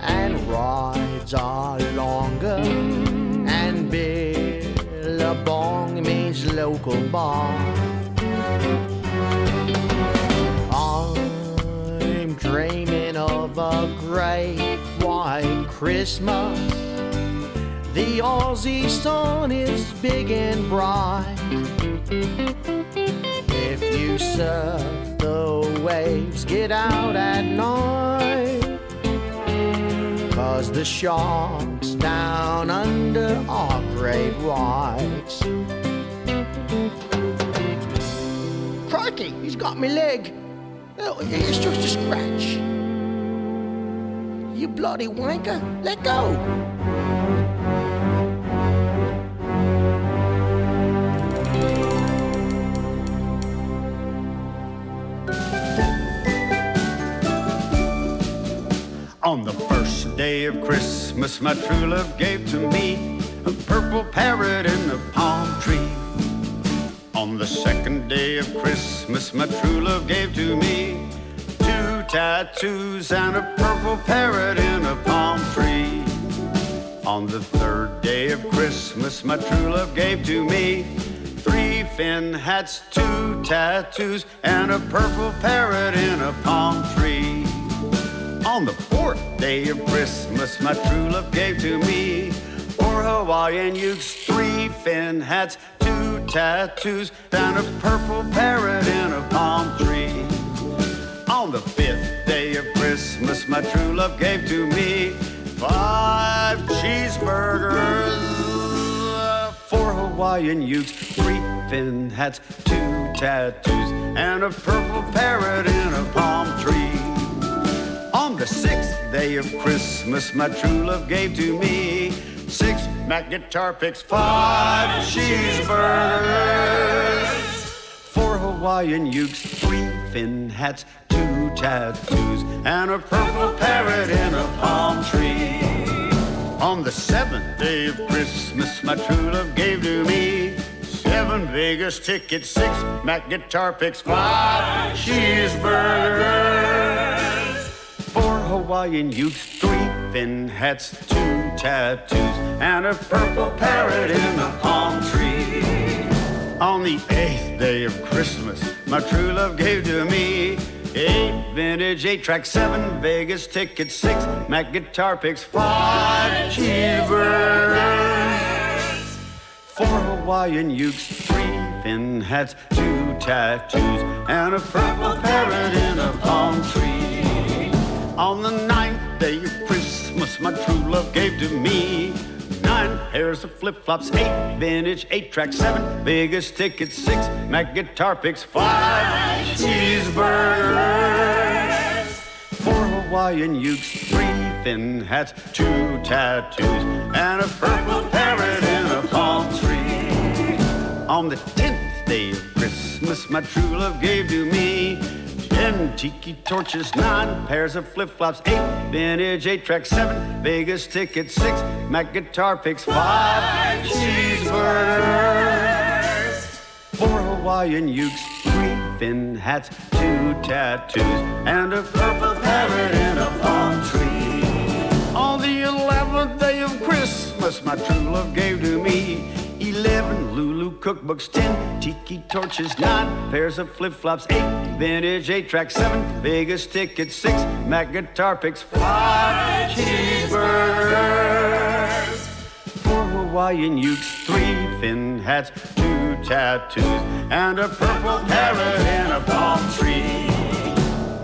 and rides are longer, and Billabong means local bar. I'm dreaming of a great white Christmas. The Aussie sun is big and bright. If you surf the waves, get out at night. Cause the sharks down under are great whites. Crikey, he's got me leg. Oh, it's just a scratch. You bloody wanker, let go. On the first day of Christmas, my true love gave to me a purple parrot in a palm tree. On the second day of Christmas, my true love gave to me tattoos and a purple parrot in a palm tree. On the third day of Christmas, my true love gave to me three fin hats, two tattoos, and a purple parrot in a palm tree. On the fourth day of Christmas, my true love gave to me four Hawaiian ukes, three fin hats, two tattoos, and a purple parrot in a palm tree. On the fifth day of Christmas, my true love gave to me five cheeseburgers, four Hawaiian ukes, three fin hats, two tattoos, and a purple parrot in a palm tree. On the sixth day of Christmas, my true love gave to me six Mac guitar picks, five cheeseburgers, four Hawaiian ukes, three fin hats, two tattoos, and a purple parrot in a palm tree. On the seventh day of Christmas, my true love gave to me seven Vegas tickets, six Mac guitar picks, five cheeseburgers, four Hawaiian ukes, three fin hats, two tattoos, and a purple parrot in a palm tree. On the eighth day of Christmas, my true love gave to me eight vintage, eight track, seven Vegas tickets, six Mac guitar picks, five cheeseburgers, four Hawaiian ukes, three fin hats, two tattoos, and a purple parrot in a palm tree. On the ninth day of Christmas, my true love gave to me nine pairs of flip flops, eight vintage, eight track, seven Vegas tickets, six Mac guitar picks, five cheeseburgers, four Hawaiian ukes, three fin hats, two tattoos, and a purple parrot in a palm tree. On the tenth day of Christmas, my true love gave to me ten tiki torches, nine pairs of flip flops, eight vintage, eight track, seven Vegas tickets, six Mac guitar picks, five cheeseburgers, four Hawaiian ukes, three fin hats, two tattoos, and a purple parrot in a palm tree. On the eleventh day of Christmas, my true love gave to me eleven Lulu cookbooks, ten tiki torches, nine pairs of flip flops, eight vintage, eight track, seven Vegas tickets, six Mac guitar picks, five cheeseburgers, four Hawaiian ukes, three fin hats, two tattoos, and a purple parrot in a palm tree.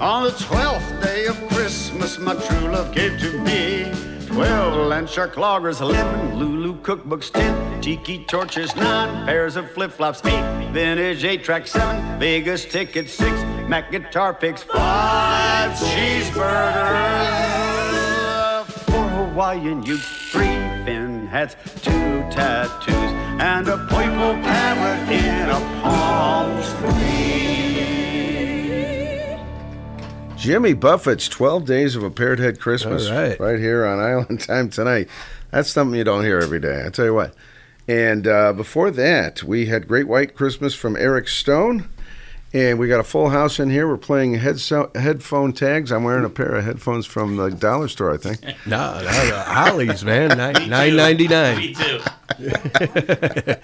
On the twelfth day of Christmas, my true love gave to me twelve Landshark lagers, eleven Lulu cookbooks, ten tiki torches, nine pairs of flip flops, eight vintage, eight track, seven Vegas tickets, six Mac guitar picks, five cheeseburgers, four Hawaiian ukes, three fin hats, two tattoos, and a purple parrot in a palm tree. Jimmy Buffett's 12 Days of a Parrot Head Christmas. All right. Right here on (laughs) Island Time tonight. That's something you don't hear every day. I tell you what. And uh, before that, we had Great White Christmas from Eric Stone. And we got a full house in here. We're playing headso- headphone tags. I'm wearing a pair of headphones from the dollar store, I think. No, no, no Holly's, man. Nine nine ninety nine. Me too. (laughs)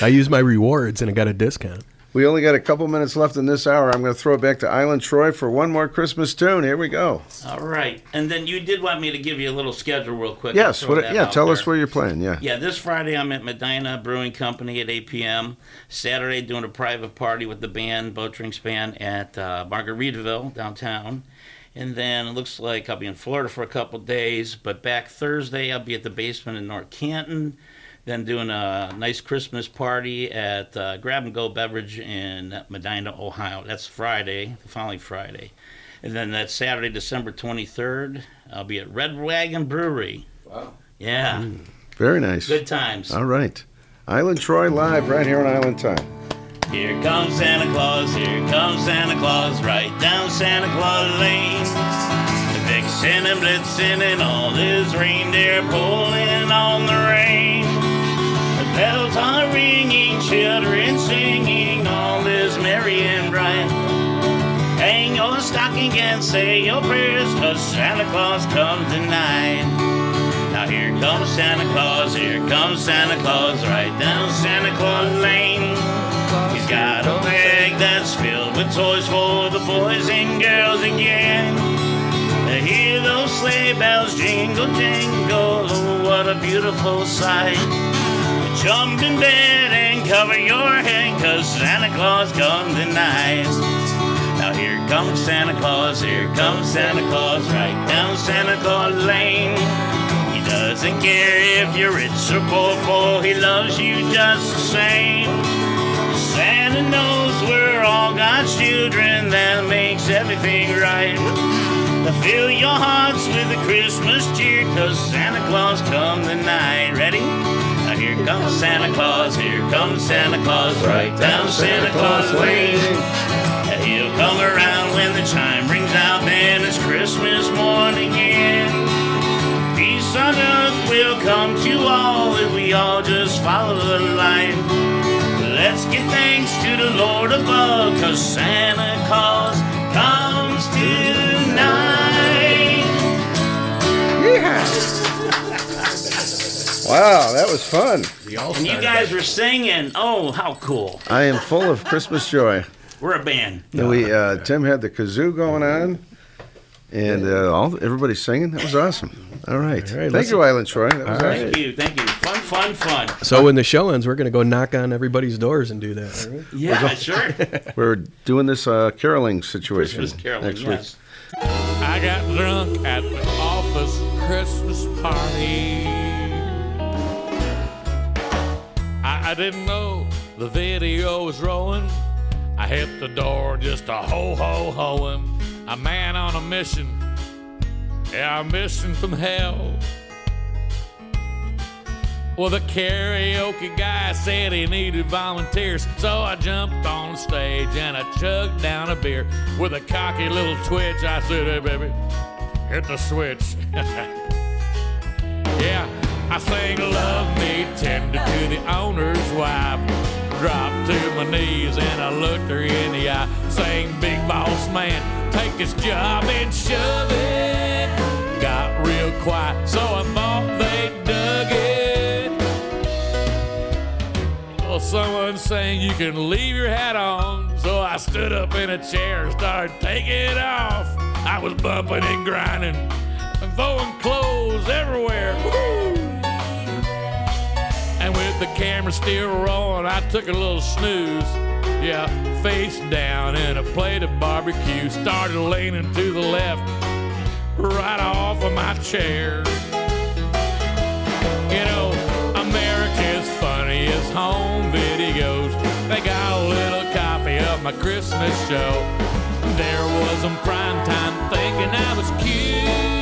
(laughs) I use my rewards and I got a discount. We only got a couple minutes left in this hour. I'm going to throw it back to Island Troy for one more Christmas tune. Here we go. All right. And then you did want me to give you a little schedule real quick. Yes. What, yeah. Tell there. us where you're playing. Yeah. Yeah, this Friday I'm at Medina Brewing Company at 8 p.m. Saturday doing a private party with the band, Boat Drinks Band, at uh, Margaritaville downtown. And then it looks like I'll be in Florida for a couple days. But back Thursday I'll be at the basement in North Canton. Then doing a nice Christmas party at uh, Grab and Go Beverage in Medina, Ohio. That's Friday, the following Friday. And then that Saturday, December 23rd, I'll be at Red Wagon Brewery. Wow. Yeah. Very nice. Good times. All right. Island Troy live right here on Island Time. Here comes Santa Claus, here comes Santa Claus, right down Santa Claus Lane. Vixen and Blitzen and all his reindeer pulling on the rein. Children singing, all is merry and bright. Hang your stocking and say your prayers, cause Santa Claus comes tonight. Now here comes Santa Claus, here comes Santa Claus, right down Santa Claus Lane. He's got a bag that's filled with toys for the boys and girls again. To hear those sleigh bells jingle, jingle, oh, what a beautiful sight. Jump in bed and cover your head, cause Santa Claus comes tonight. Now here comes Santa Claus, here comes Santa Claus, right down Santa Claus Lane. He doesn't care if you're rich or poor, he loves you just the same. Santa knows we're all God's children, that makes everything right. To fill your hearts with a Christmas cheer, cause Santa Claus come tonight. Ready? Now here comes Santa Claus, here comes Santa Claus, right down Santa Claus Lane. And he'll come around when the chime rings out, then it's Christmas morning again. Peace on earth will come to all if we all just follow the line. Let's give thanks to the Lord above, cause Santa Claus comes tonight. Wow, that was fun. And you guys were singing. Oh, how cool. I am full of Christmas joy. We're a band. And we uh, Tim had the kazoo going on, and uh, all everybody singing. That was awesome. All right, thank you, Island Troy. That was All awesome. Thank you. Thank you. Fun, fun, fun. So when the show ends, we're going to go knock on everybody's doors and do that. all right? Yeah, sure. (laughs) We're doing this uh, caroling situation Christmas caroling, next yes. week. I got drunk at the office Christmas party. I, didn't know the video was rolling. I hit the door just a ho ho hoing. A man on a mission. Yeah, a mission from hell. Well, the karaoke guy said he needed volunteers, so I jumped on stage and I chugged down a beer. With a cocky little twitch, I said, Hey, baby, hit the switch. (laughs) yeah, I sang Love Me Tender to the owner's wife. Dropped to my knees and I looked her in the eye. Sang Big Boss Man, take this job and shove it. Got real quiet, so I thought they dug it. Well, someone saying you can leave your hat on. So I stood up in a chair and started taking it off. I was bumping and grinding and throwing clothes everywhere. Woo! The camera still rolling, I took a little snooze. Yeah, face down in a plate of barbecue. Started leaning to the left, right off of my chair. You know, America's funniest home videos. They got a little copy of my Christmas show. There was some prime time thinking I was cute,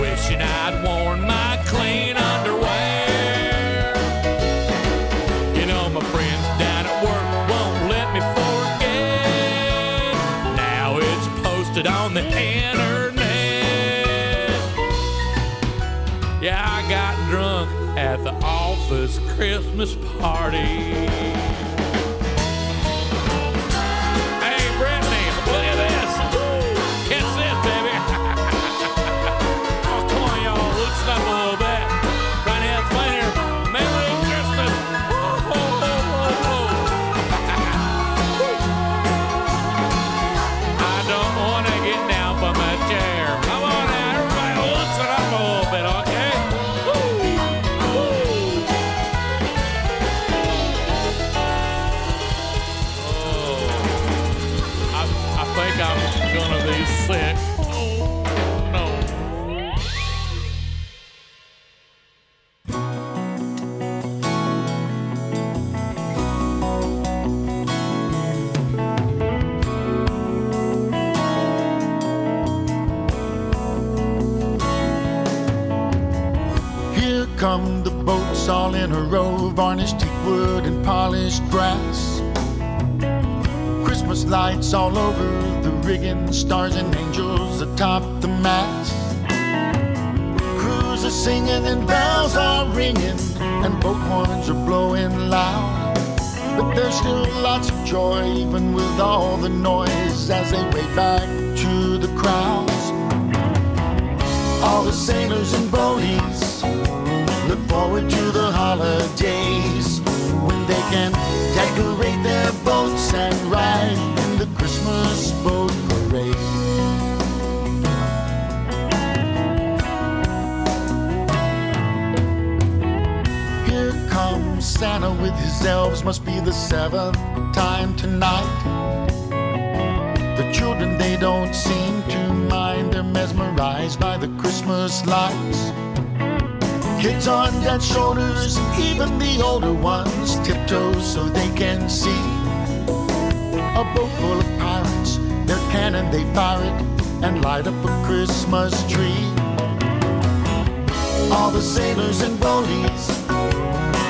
wishing I'd worn my clean underwear. You know, my friends down at work won't let me forget. Now it's posted on the internet. Yeah, I got drunk at the office Christmas party. All in a row, varnished teak wood and polished brass. Christmas lights all over the rigging, stars and angels atop the mast. Crews are singing and bells are ringing, and boat horns are blowing loud. But there's still lots of joy, even with all the noise, as they wave back to the crowds. All the sailors and boaties forward to the holidays when they can decorate their boats and ride in the Christmas boat parade. Here comes Santa with his elves, must be the seventh time tonight. The children, they don't seem to mind, they're mesmerized by the Christmas lights. Kids on dead shoulders, even the older ones tiptoe so they can see. A boat full of pirates, their cannon they fire it and light up a Christmas tree. All the sailors and boaties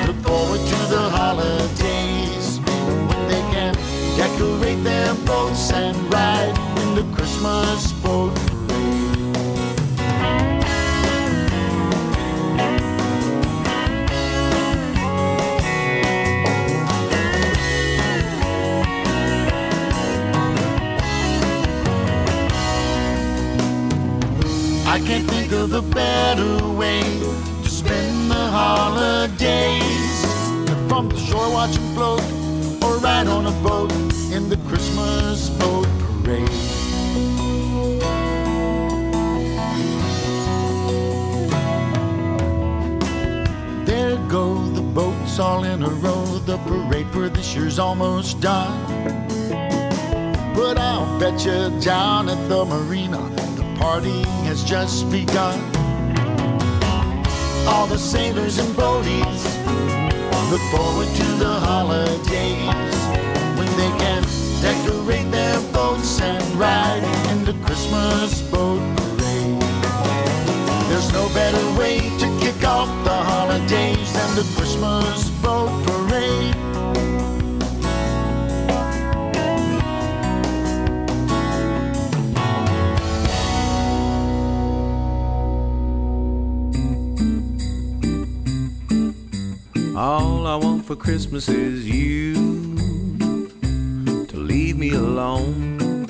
look forward to the holidays when they can decorate their boats and ride in the Christmas boat a better way to spend the holidays than from the shore watching float or ride on a boat in the Christmas boat parade. There go the boats all in a row. The parade for this year's almost done. But I'll bet you down at the marina, the party has just begun. All the sailors and boaties look forward to the holidays when they can decorate their boats and ride in the Christmas boat parade. There's no better way to kick off the holidays than the Christmas boat parade. For Christmas is you to leave me alone.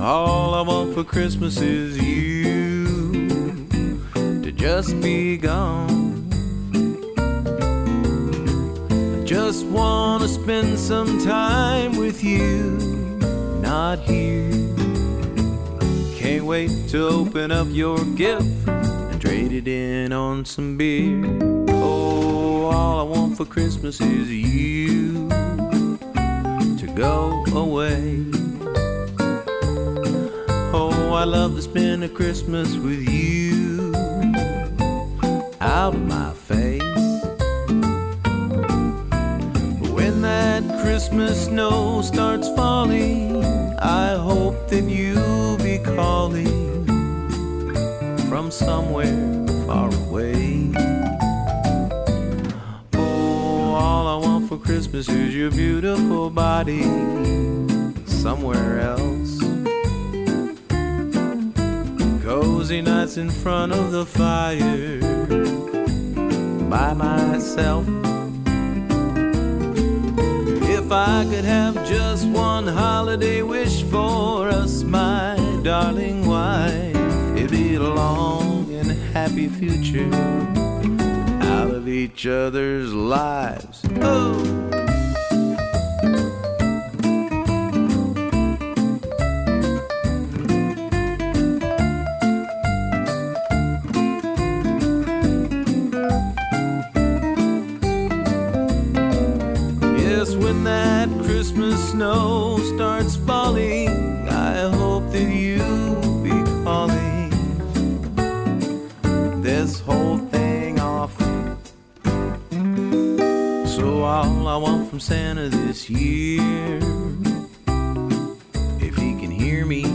All I want for Christmas is you to just be gone. I just want to spend some time with you, not here. Can't wait to open up your gift and trade it in on some beer. For Christmas is you to go away. Oh, I love to spend a Christmas with you out of my face. When that Christmas snow starts falling, I hope that you'll be calling from somewhere far away. Christmas is your beautiful body somewhere else. Cozy nights in front of the fire by myself. If I could have just one holiday wish for us, my darling wife, it'd be a long and happy future each other's lives. Oh. Yes, when that Christmas snow from Santa this year, if he can hear me,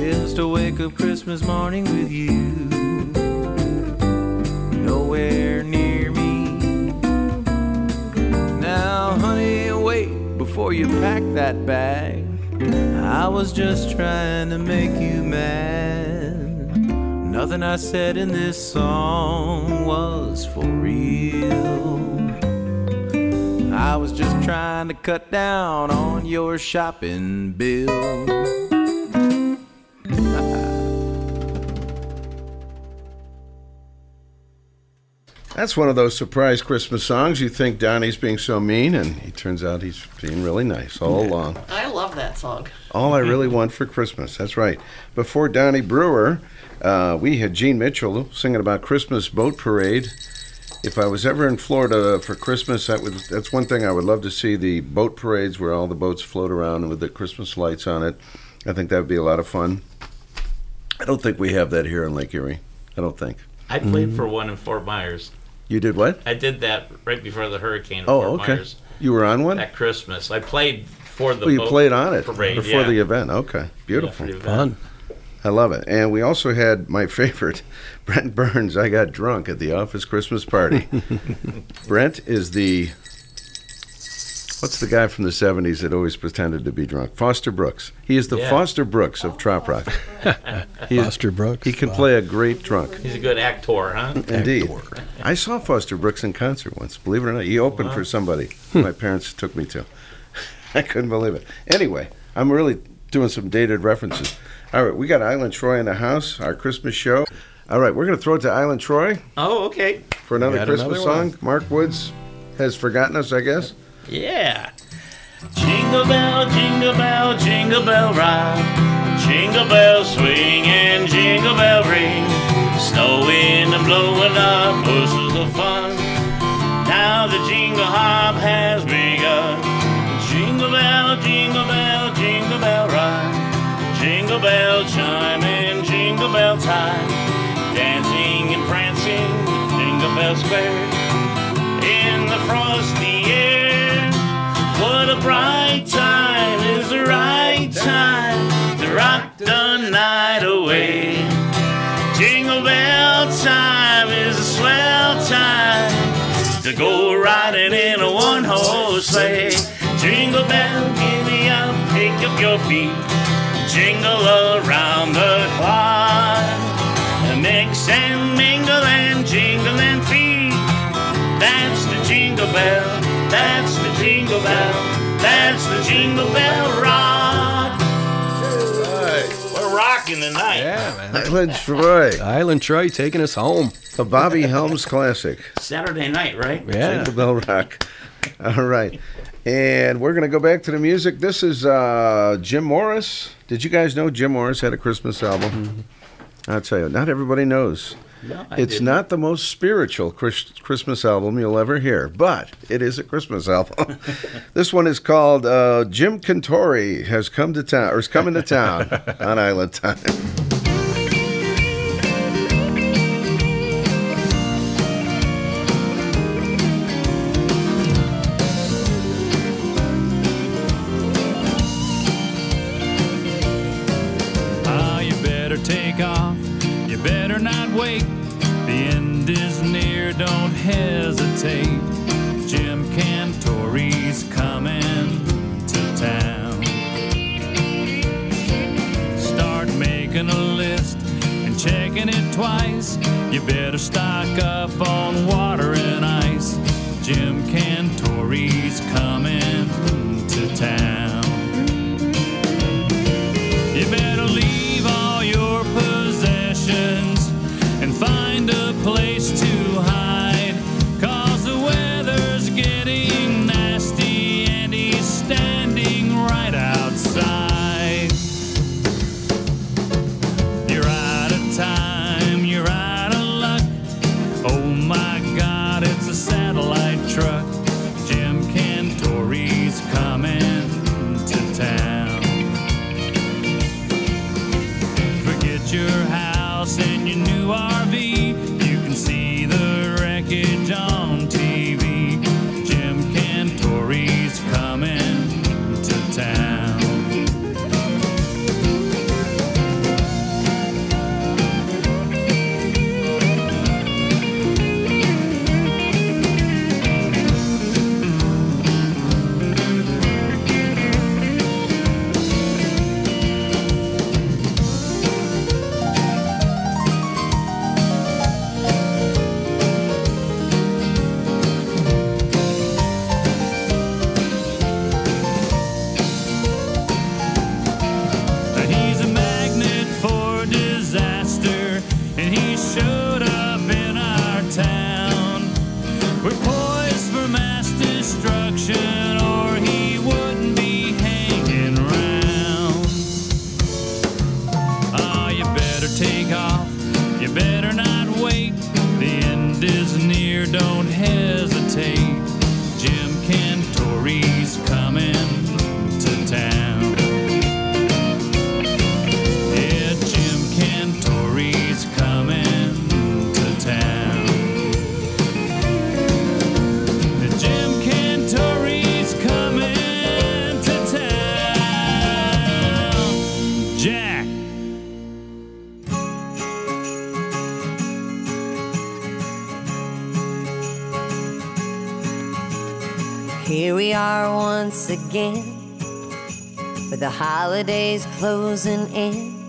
is to wake up Christmas morning with you. Nowhere near me. Now, honey, wait before you pack that bag. I was just trying to make you mad. Nothing I said in this song was for real. I was just trying to cut down on your shopping bill. That's one of those surprise Christmas songs. You think Donnie's being so mean, and he turns out he's being really nice all along. I love that song. All I really want for Christmas. That's right. Before Donnie Brewer, uh, we had Gene Mitchell singing about Christmas boat parade. If I was ever in Florida for Christmas, that would that's one thing I would love to see the boat parades where all the boats float around with the Christmas lights on it. I think that would be a lot of fun. I don't think we have that here in Lake Erie. I don't think. I played mm. for one in Fort Myers. You did what? I did that right before the hurricane. Oh, Fort okay. Myers You were on one? at Christmas. I played for the. Oh, you boat played on it parade before yeah. the event. Okay, beautiful. for the event. I love it. And we also had my (laughs) favorite, Brent Burns. I got drunk at the office Christmas party. (laughs) Brent is the what's the guy from the '70s that always pretended to be drunk? Foster Brooks. He is the Yeah. Foster Brooks of trop rock. (laughs) He is- Foster Brooks. He can play a great drunk. He's a good actor, huh? Indeed. I saw Foster Brooks in concert once. Believe it or not, he opened Wow. for somebody hmm. my parents took me to. I couldn't believe it. Anyway, I'm really doing some dated references. All right, we got Island Troy in the house, our Christmas show. All right, we're going to throw it to Island Troy Oh, okay. for another Christmas another song. Mark Woods has forgotten us, I guess. Yeah. Jingle bell, jingle bell, jingle bell rock. Jingle bell swing and jingle bell ring. Snowing and blowing up bushels of square. In the frosty air. What a bright time is the right time to rock the night away. Jingle bell time is a swell time to go riding in a one horse sleigh. Jingle bell, give me up, pick up your feet. Jingle around the clock. Bell. That's the jingle bell rock. We're rocking tonight. Yeah, man. Island Troy. Island Troy taking us home. A Bobby Helms classic. Saturday night, right? Yeah. Jingle Bell Rock. All right. And we're going to go back to the music. This is uh, Jim Morris. Did you guys know Jim Morris had a Christmas album? I'll tell you, not everybody knows. No, it's didn't. not the most spiritual Chris- Christmas album you'll ever hear, but it is a Christmas album. (laughs) this one is called uh, Jim Cantore has come to town or is coming to town (laughs) on Island Time. Again, with the holidays closing in.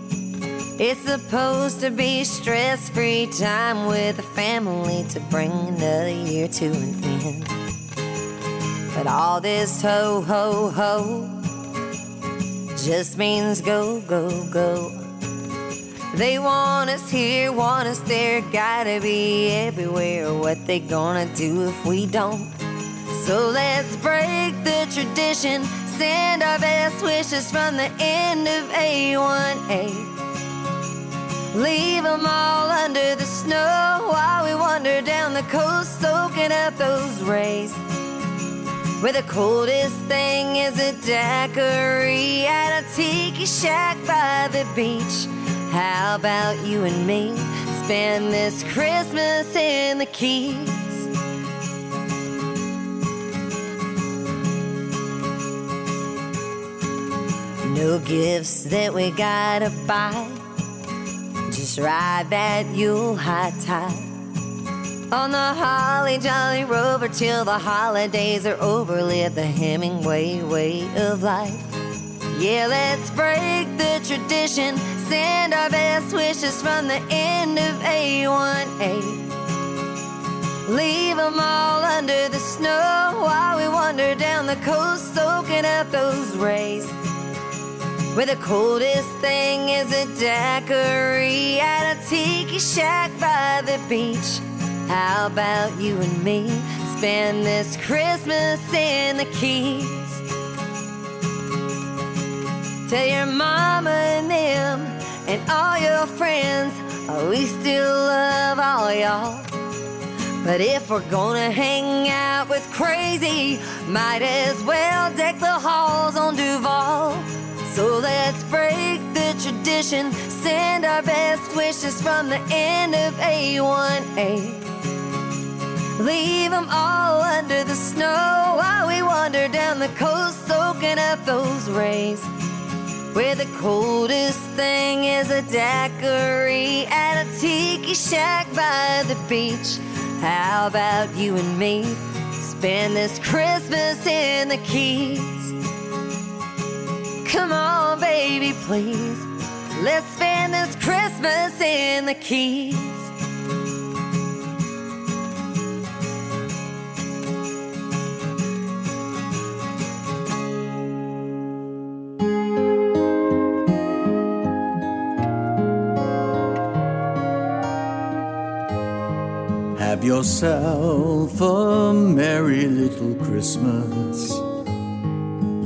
It's supposed to be stress free time with the family to bring another year to an end. But all this ho ho ho just means go go go. They want us here, want us there, gotta be everywhere. What they gonna do if we don't? So let's break tradition, send our best wishes from the end of A1A. Leave them all under the snow while we wander down the coast, soaking up those rays. Where the coldest thing is a daiquiri at a tiki shack by the beach. How about you and me spend this Christmas in the Keys? No gifts that we gotta buy. Just ride that Yule high tide. On the holly jolly rover till the holidays are over. Live the Hemingway way of life. Yeah, let's break the tradition. Send our best wishes from the end of A1A. Leave them all under the snow while we wander down the coast, soaking up those rays. Where the coldest thing is a daiquiri at a tiki shack by the beach. How about you and me spend this Christmas in the Keys? Tell your mama and them and all your friends oh, we still love all y'all. But if we're gonna hang out with crazy, might as well deck the halls on Duval. So let's break the tradition, send our best wishes from the end of A1A. Leave them all under the snow while we wander down the coast, soaking up those rays. Where the coldest thing is a daiquiri at a tiki shack by the beach. How about you and me spend this Christmas in the Keys? Come on, baby, please. Let's spend this Christmas in the Keys. Have yourself a merry little Christmas.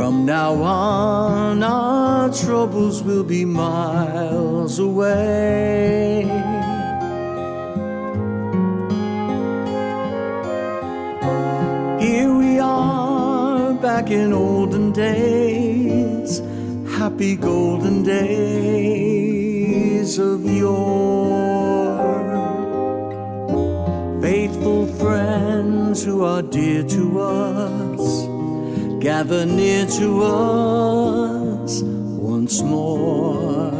From now on, our troubles will be miles away. Here we are back in olden days, happy golden days of yore. Faithful friends who are dear to us gather near to us once more.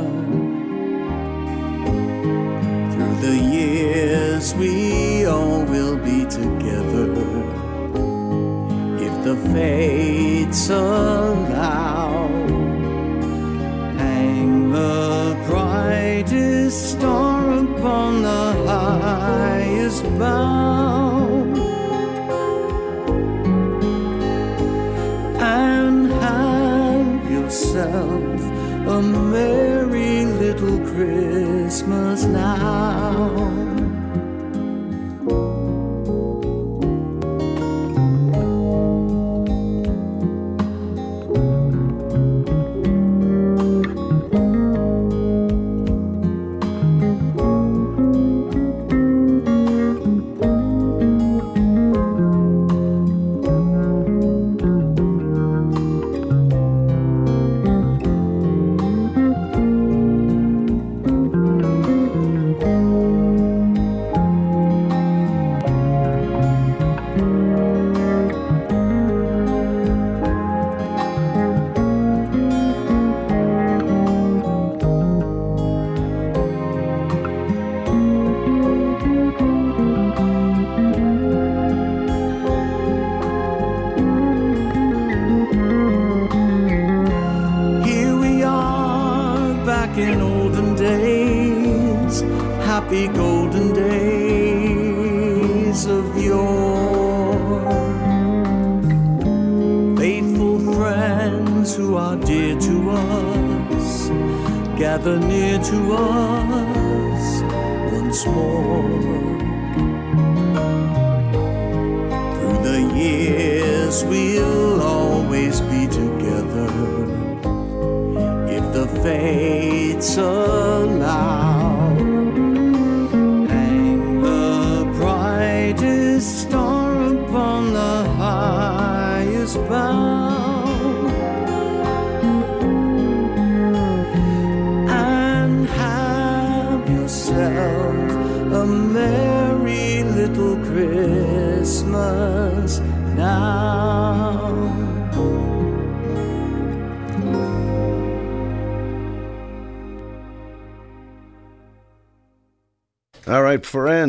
Through the years, we all will be together if the fates allow. Hang the brightest star upon the highest bough. A merry little Christmas now.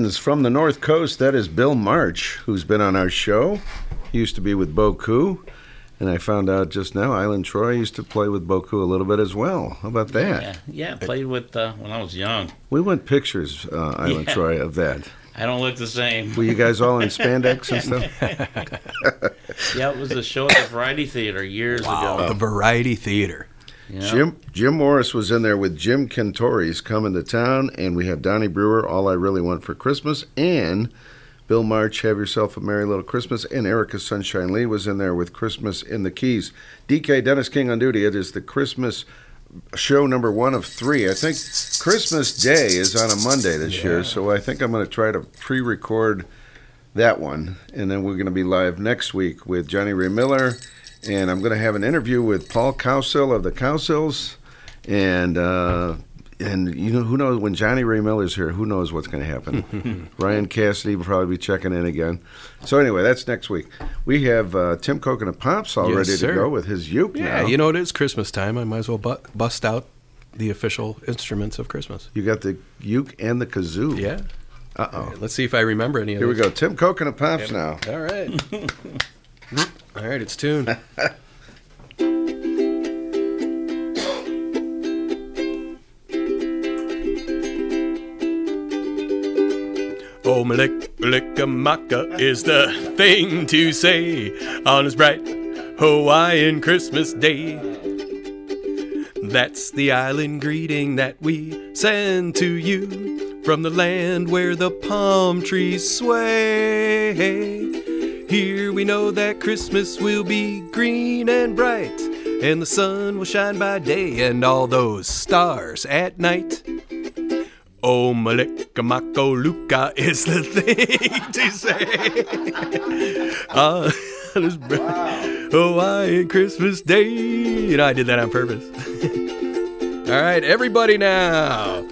Friends from the North Coast, that is Bill March, who's been on our show. He used to be with Boku, and I found out just now Island Troy used to play with Boku a little bit as well. How about that? Yeah, yeah. Played with uh, when I was young. We want pictures, uh, Island Yeah. Troy, of that. I don't look the same. Were you guys all in (laughs) spandex and stuff? yeah, it was a show at the Variety Theater years ago. The Variety Theater. Yeah. Jim Jim Morris was in there with Jim Cantore's coming to town, and we have Donnie Brewer, All I Really Want for Christmas, and Bill March, Have Yourself a Merry Little Christmas, and Erica Sunshine Lee was in there with Christmas in the Keys. DK Dennis King on duty. It is the Christmas show number one of three. I think Christmas Day is on a Monday this year, so I think I'm going to try to pre-record that one, and then we're going to be live next week with Johnny Ray Miller, and I'm going to have an interview with Paul Cowsill of the Cowsills, and uh, and you know who knows when Johnny Ray Miller's here, who knows what's going to happen? (laughs) Ryan Cassidy will probably be checking in again. So anyway, that's next week. We have uh, Tim Coconut Pops all Yes, ready sir. to go with his uke now. Yeah, now. you know it is Christmas time. I might as well bu- bust out the official instruments of Christmas. You got the uke and the kazoo. Yeah. Uh oh. Let's see if I remember any of Here we go. Tim Coconut Pops now. All right. (laughs) All right, it's tuned. (laughs) Oh, Malik, Maka is the thing to say on this bright Hawaiian Christmas day. That's the island greeting that we send to you from the land where the palm trees sway. Here we know that Christmas will be green and bright, and the sun will shine by day, and all those stars at night. Oh, Malika Mako Luka is the (laughs) thing to say. (laughs) Ah, (laughs) this bright Hawaiian Christmas Day. You know, I did that on purpose. All right, everybody now.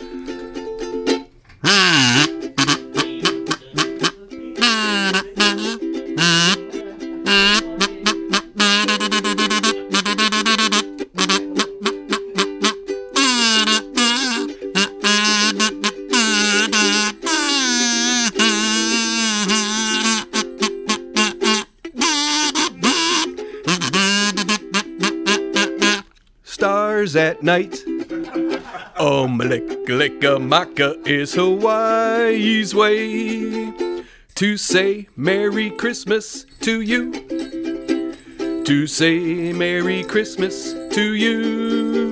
Night. Um, Malika Maka is Hawaii's way to say Merry Christmas to you. To say Merry Christmas to you.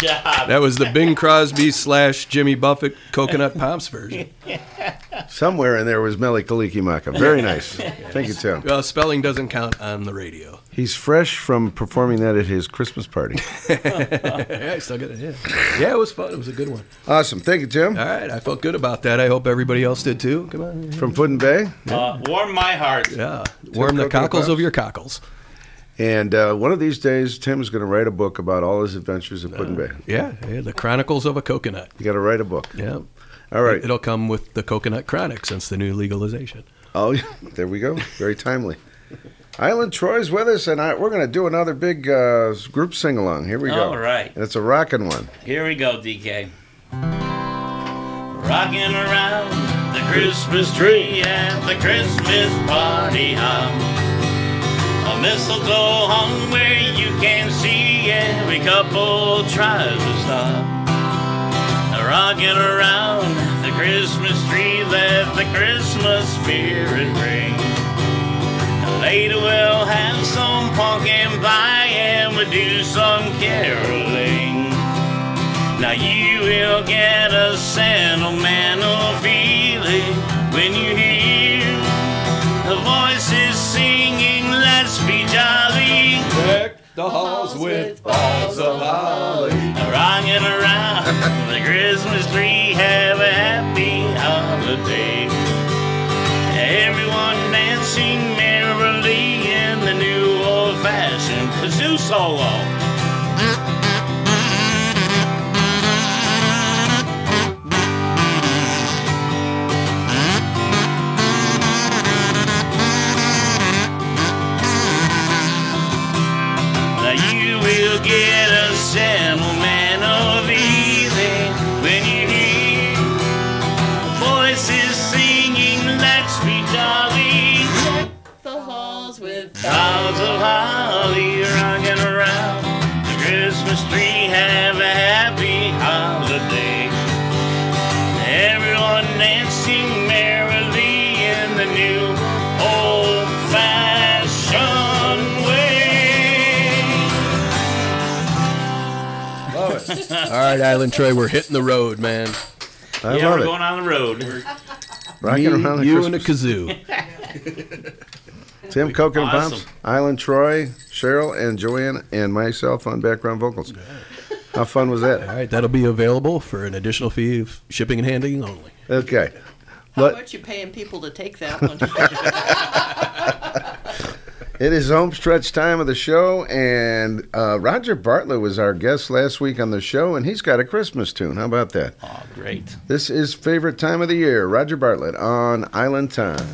Job. that was the Bing Crosby slash Jimmy Buffett Coconut Pops version. Somewhere in there was Mele Kalikimaka. Very nice. Thank you, Tim. Well, spelling doesn't count on the radio. He's fresh from performing that at his Christmas party. (laughs) yeah, I still got it. Yeah. yeah, it was fun. It was a good one. Awesome. Thank you, Tim. All right, I felt good about that. I hope everybody else did too. Come on. From Put-in-Bay. Uh, warm my heart. Yeah, warm the cockles Pops. of your cockles. And uh, one of these days, Tim is going to write a book about all his adventures at Put-in-Bay. Yeah, yeah, the Chronicles of a Coconut. You got to write a book. Yeah. All right. It'll come with the Coconut Chronic since the new legalization. Oh, yeah, there we go. Very timely. Island Troy's with us, and I, we're going to do another big uh, group sing along. Here we go. All right. And it's a rocking one. Here we go, DK. Rocking around the Christmas tree at the Christmas party hum. A mistletoe hung where you can see every couple tries to stop. Rocking around the Christmas tree, let the Christmas spirit ring. Later we'll have some pumpkin pie and we'll do some caroling. Now you will get a sentimental feeling when you hear Deck the halls with balls of holly. Rocking around (laughs) the Christmas tree, have a happy holiday. Everyone dancing merrily in the new old-fashioned kazoo solo. Right, Island Troy, we're hitting the road, man. I yeah, love we're it. going on the road. Rocking Me, around the you and a kazoo. (laughs) Tim Coconut Awesome. Pops, Island Troy, Cheryl, and Joanne, and myself on background vocals. How fun was that? All right, that'll be available for an additional fee of shipping and handling only. Okay. How Let- much you paying people to take that one? (laughs) (laughs) It is home stretch time of the show, and uh, Roger Bartlett was our guest last week on the show, and he's got a Christmas tune. How about that? Oh, great. This is favorite time of the year. Roger Bartlett on Island Time.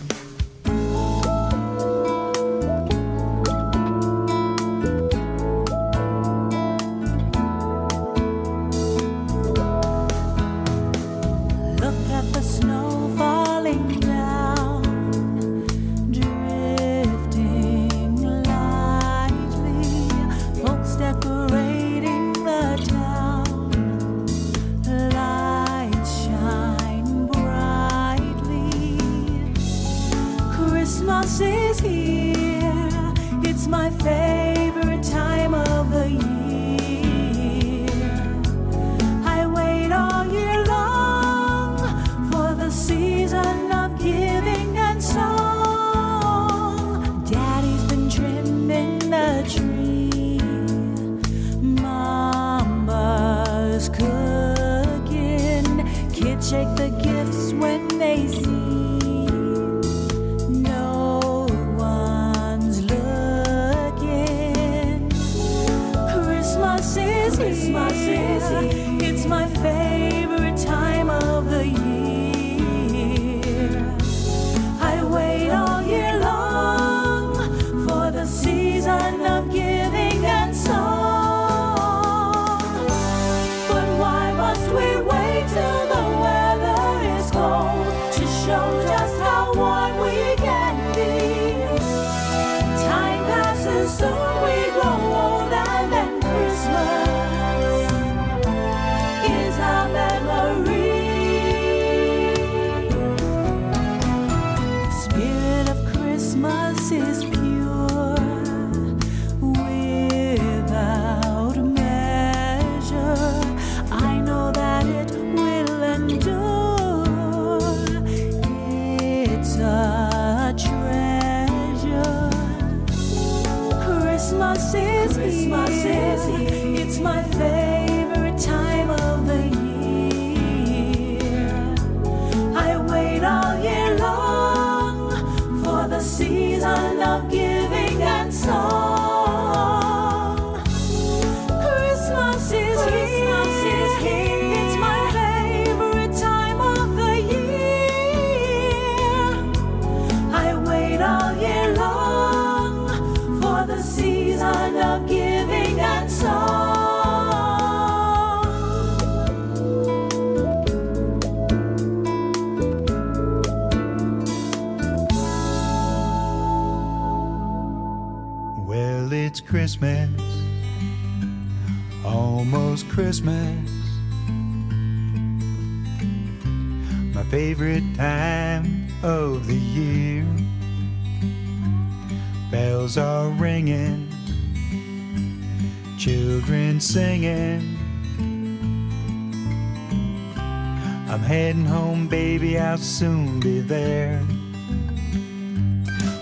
I'll soon be there.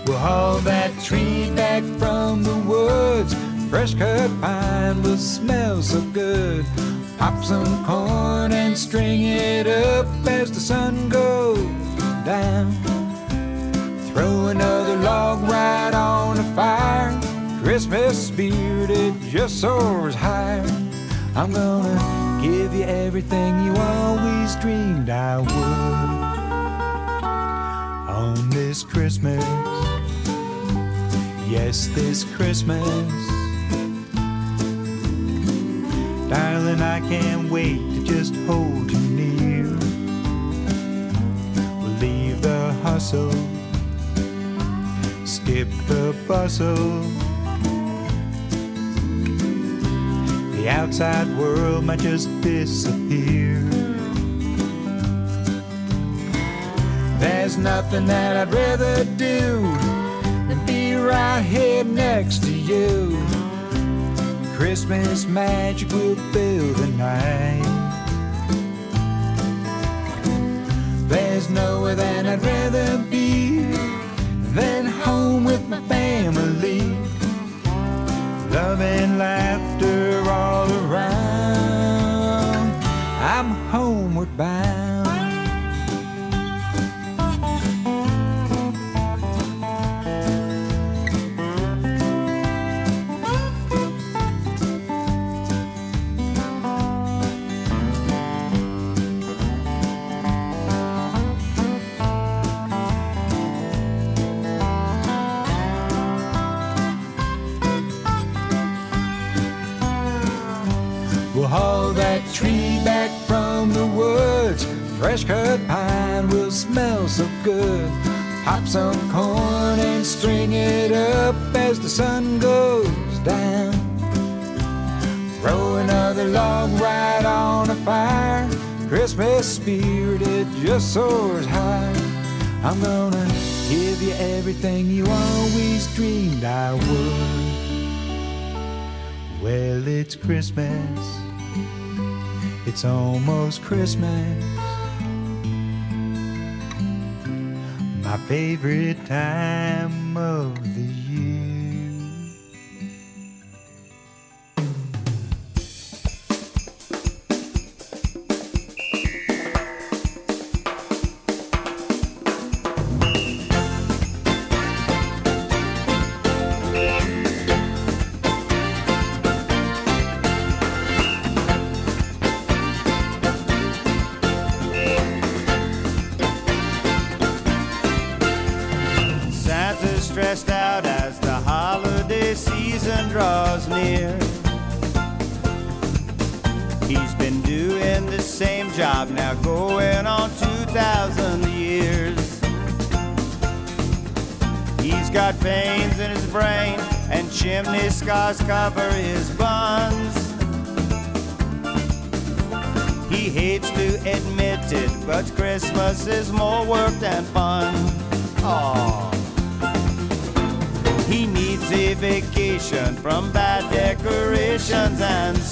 We'll haul that tree back from the woods. Fresh cut pine will smell so good. Pop some corn and string it up as the sun goes down. Throw another log right on the fire. Christmas spirit, it just soars higher. I'm gonna give you everything you always dreamed I would. This Christmas, yes, this Christmas. Darling, I can't wait to just hold you near. We'll leave the hustle, skip the bustle. The outside world might just disappear. Nothing that I'd rather do than be right here next to you. Christmas magic will fill the night. There's nowhere that I'd rather be than home with my family. Love and laughter all smell so good. Pop some corn and string it up as the sun goes down. Throw another log right on the fire. Christmas spirit, it just soars high. I'm gonna give you everything you always dreamed I would. Well, it's Christmas. It's almost Christmas. My favorite time of the year.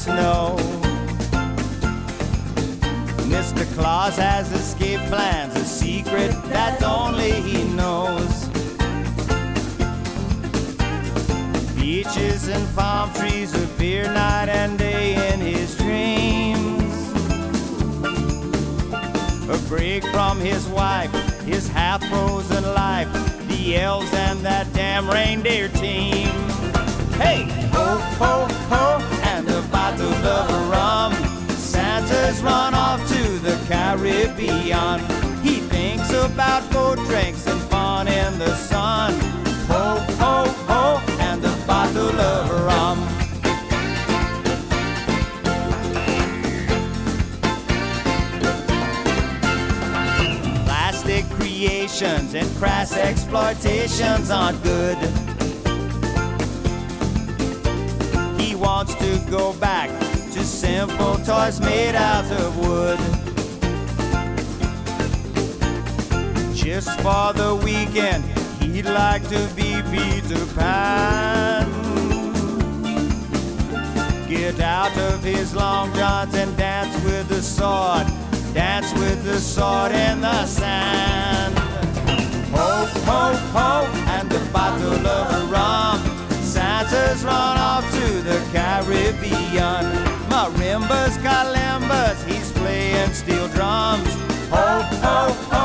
Snow. Mr. Claus has escape plans, a secret that only he knows. Beaches and palm trees appear night and day in his dreams. A break from his wife, his half frozen life, the elves and that damn reindeer team. Hey, ho, ho, ho, bottle of rum. Santa's run off to the Caribbean. He thinks about four drinks and fun in the sun. Ho, ho, ho, and a bottle of rum. Plastic creations and crass exploitations aren't good. He wants to go back simple toys made out of wood. Just for the weekend, he'd like to be Peter Pan. Get out of his long johns and dance with the sword. Dance with the sword in the sand. Ho, ho, ho, and the bottle of rum. Santa's run off to the Caribbean. Marimbas, kalimbas, he's playing steel drums. Ho, ho, ho,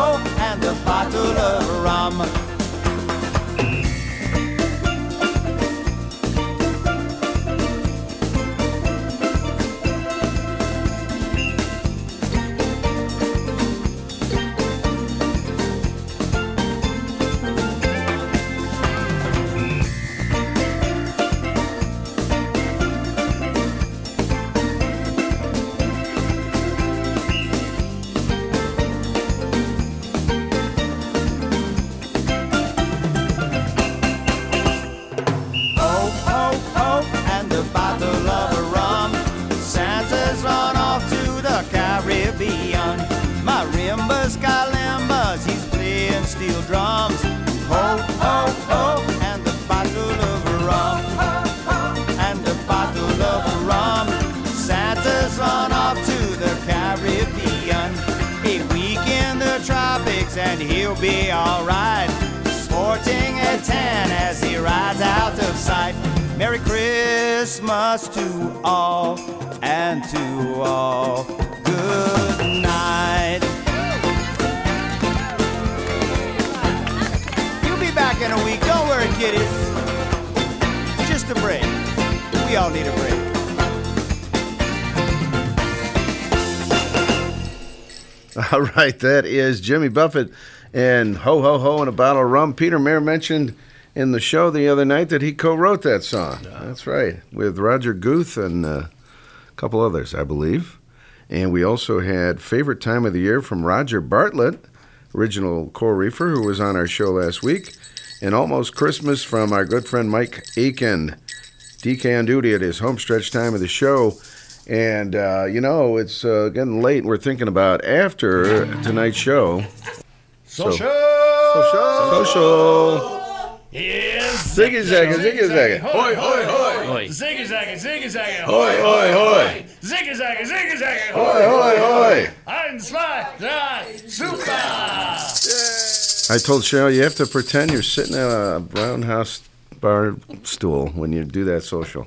Jimmy Buffett and Ho Ho Ho and a Bottle of Rum. Peter Mayer mentioned in the show the other night that he co-wrote that song. That's right, with Roger Guth and uh, a couple others, I believe. And we also had Favorite Time of the Year from Roger Bartlett, original Coral Reefer, who was on our show last week. And Almost Christmas from our good friend Mike Aiken. DK on duty at his homestretch time of the show. And, uh, you know, it's uh, getting late. and We're thinking about after tonight's show. So- Social. Social. Social. Yes. Ziggy zagga, ziggy zagga. Hoi, hoi, hoi. Hoi. Ziggy zagga, ziggy zagga. Hoi, hoi, hoi. Ziggy zagga, ziggy zagga. Hoi, hoi, hoi. Ein, zwei, drei, super. I told Cheryl you have to pretend you're sitting at a brown house bar stool when you do that social.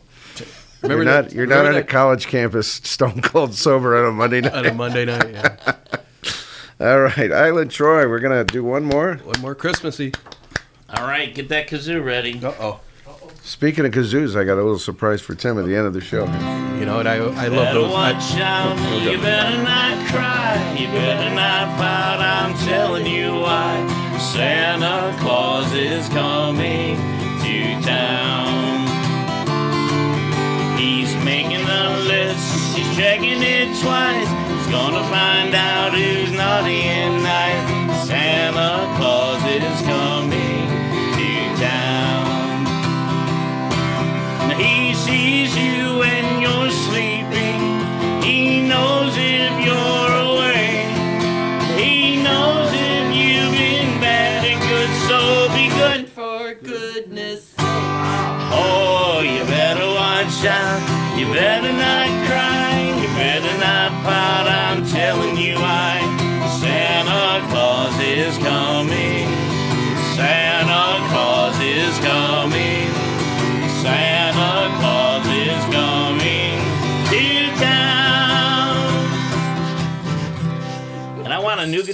Remember you're not, that- you're not remember on a college campus (laughs) stone cold sober on a Monday night. On a Monday night, yeah. (laughs) All right, Island Troy, we're going to do one more. One more Christmassy. All right, get that kazoo ready. Uh oh. Speaking of kazoos, I got a little surprise for Tim at the end of the show. You know what? I, I love better those. I- watch out. You better not cry. You better not pout. I'm telling you why. Santa Claus is coming to town. Checking it twice. He's gonna find out who's naughty and nice. Santa Claus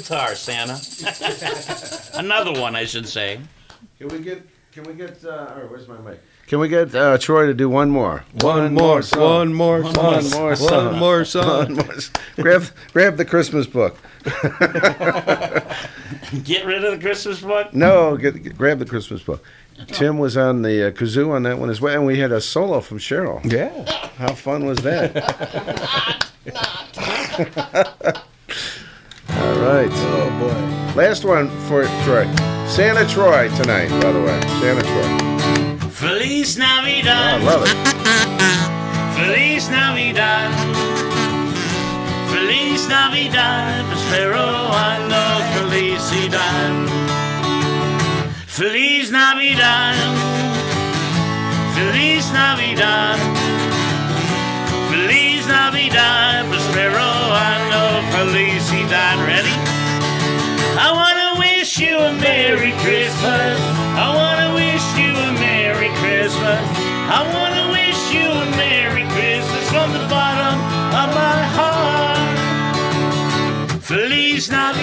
guitar, Santa. (laughs) Another one, I should say. Can we get? Can we get? Uh, all right, where's my mic? Can we get uh, Troy to do one more? One more, one more One song. more One more song. One more s- grab, grab the Christmas book. (laughs) Get rid of the Christmas book. No, get, get- grab the Christmas book. Tim was on the uh, kazoo on that one as well, and we had a solo from Cheryl. Yeah. How fun was that? (laughs) All right. Oh boy. Last one for Troy. Santa Troy tonight, by the way. Santa Troy. Feliz Navidad. Oh, I love it. Feliz Navidad. Feliz Navidad, prospero año felicidad. Feliz Navidad. Feliz Navidad. Feliz Navidad, prospero año felicidad. Ready? I wanna wish you a Merry Christmas. I wanna wish you a Merry Christmas. I wanna wish you a Merry Christmas from the bottom of my heart. Feliz Navidad.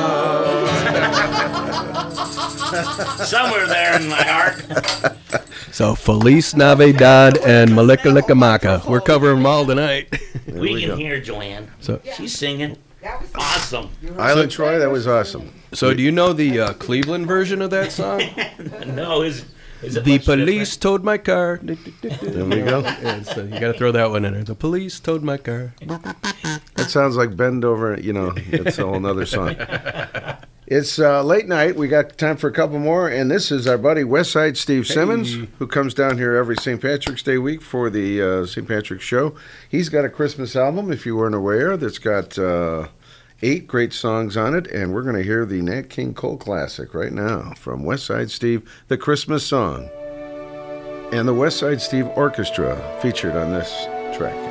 Somewhere there in my heart. So Feliz Navidad and Mele Kalikimaka. We're covering them all tonight. we, we can go. hear Joanne. So- She's singing. That was Awesome. Island Troy, that was awesome. So do you know the uh, Cleveland version of that song? (laughs) no, is is it the much police towed my car. There we go. (laughs) Yeah, so you got to throw that one in there. The police towed my car. That sounds like Bend Over, you know, it's a whole other song. (laughs) It's uh, late night. We got time for a couple more, and this is our buddy Westside Steve Simmons, who comes down here every St. Patrick's Day week for the uh, St. Patrick's Show. He's got a Christmas album, if you weren't aware, that's got uh, eight great songs on it, and we're going to hear the Nat King Cole classic right now from Westside Steve, the Christmas song, and the Westside Steve Orchestra featured on this track.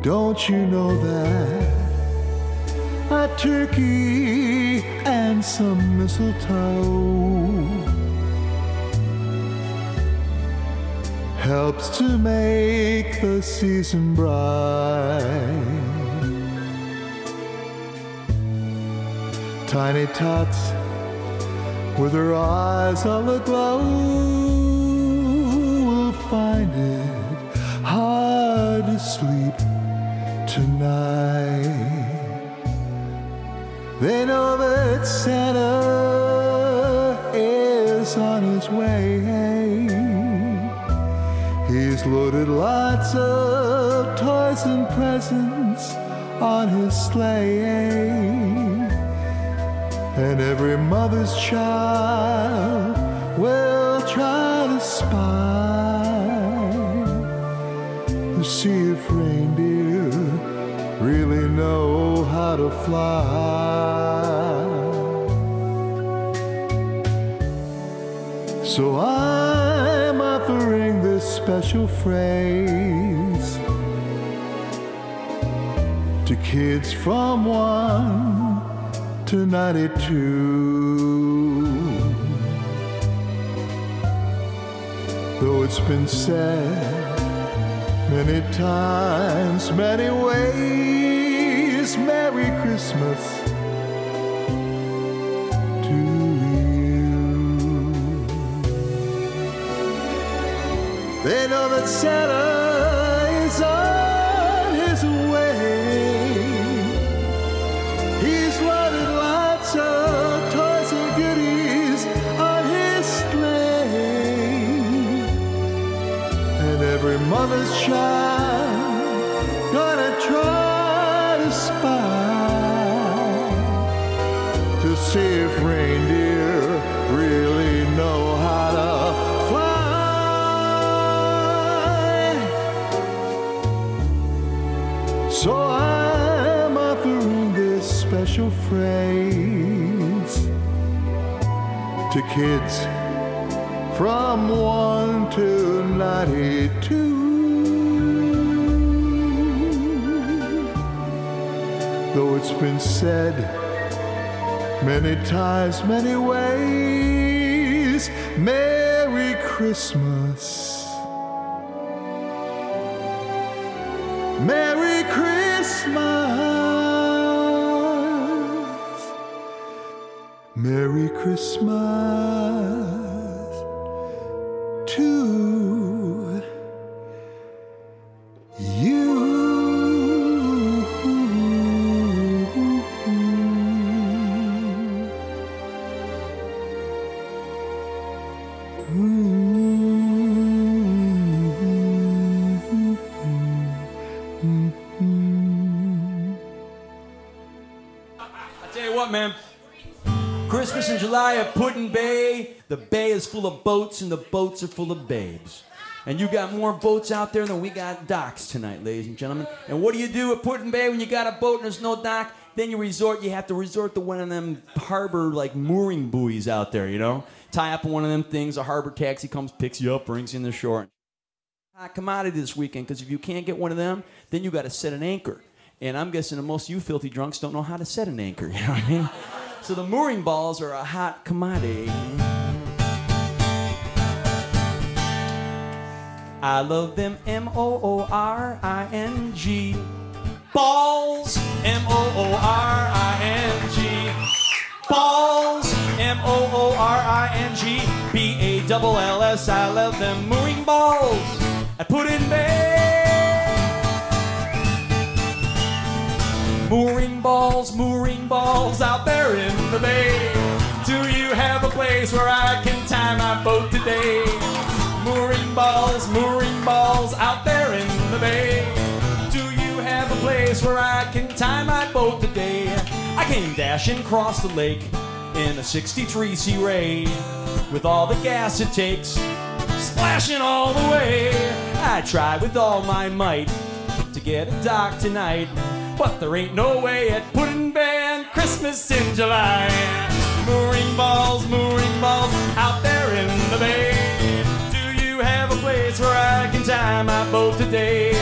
Don't you know that a turkey and some mistletoe helps to make the season bright? Tiny tots with her eyes all aglow will find it hard to sleep tonight. They know that Santa is on his way. He's loaded lots of toys and presents on his sleigh. And every mother's child will try to spy to see if to fly. So I'm offering this special phrase to kids from 1 to 92. Though it's been said many times, many ways, this Merry Christmas to you. They know that Santa is on his way. He's loaded lots of toys and goodies on his sleigh. And every mother's child if reindeer really know how to fly. So I'm offering this special phrase to kids from 1 to 92. Though it's been said many times, many ways, Merry Christmas. Merry Christmas. Merry Christmas full of boats, and the boats are full of babes. And you got more boats out there than we got docks tonight, ladies and gentlemen. And what do you do at Put-in-Bay when you got a boat and there's no dock? Then you resort, you have to resort to one of them harbor like mooring buoys out there, you know? Tie up on one of them things, a harbor taxi comes, picks you up, brings you in the shore. Hot commodity this weekend, because if you can't get one of them, then you got to set an anchor. And I'm guessing that most of you filthy drunks don't know how to set an anchor, (laughs) you know what I mean? So the mooring balls are a hot commodity. I love them M O O R I N G. Balls M O O R I N G. Balls M O O R I N G. B A double L S. I love them mooring balls. I put in bed. Mooring balls, mooring balls out there in the bay. Do you have a place where I can tie my boat today? Mooring balls, mooring balls out there in the bay. Do you have a place where I can tie my boat today? I came dashing across the lake in a 63 Sea Ray with all the gas it takes, splashing all the way. I tried with all my might to get a dock tonight, but there ain't no way at Put-in-Bay Christmas in July. Mooring balls, mooring balls out there in the bay. I can tie my boat today?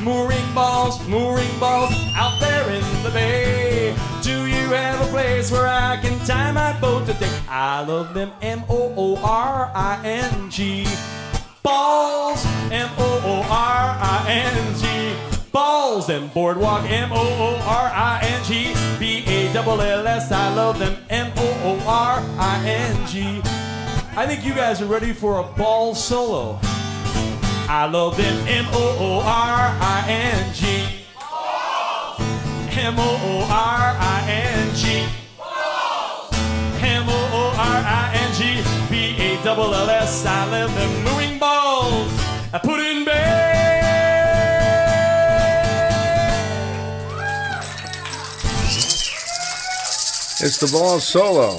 Mooring balls, mooring balls out there in the bay. Do you have a place where I can tie my boat today? I love them M O O R I N G. Balls, M O O R I N G. Balls and boardwalk, M O O R I N G. B A double L S, I love them, M O O R I N G. I think you guys are ready for a ball solo. I love them, M O O R I N G. M O O R I N G. M O O R I N G. B A double L S, I love them mooing balls. I put in bed. It's the ball solo.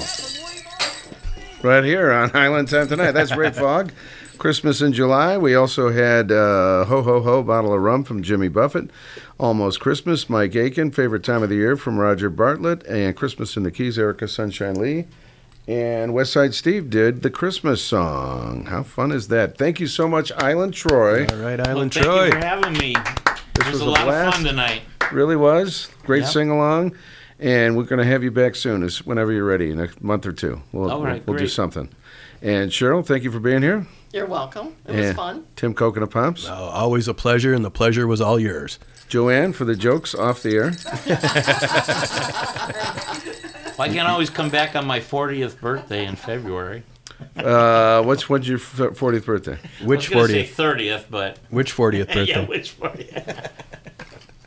Right here on Island Time Tonight. That's Ray (laughs) Fogg. Christmas in July. We also had uh, Ho Ho Ho bottle of rum from Jimmy Buffett. Almost Christmas, Mike Aiken. Favorite time of the year from Roger Bartlett. And Christmas in the Keys, Erica Sunshine Lee. And West Side Steve did the Christmas song. How fun is that? Thank you so much, Island Troy. All right, Well, Troy. thank you for having me. This it was, was a a lot blast. of fun tonight. Really was. Great Yep. sing along. And we're going to have you back soon, as whenever you're ready, in a month or two. We'll, All right, we'll, we'll do great. something. And Cheryl, thank you for being here. You're welcome. It was fun. Tim Coconut Pops. always a pleasure, and the pleasure was all yours. Joanne for the jokes off the air. (laughs) Well, I can always come back on my 40th birthday in February. uh, what's what's your 40th (laughs) birthday? Which I was 40th? Say 30th, but Which 40th birthday? yeah, which 40th?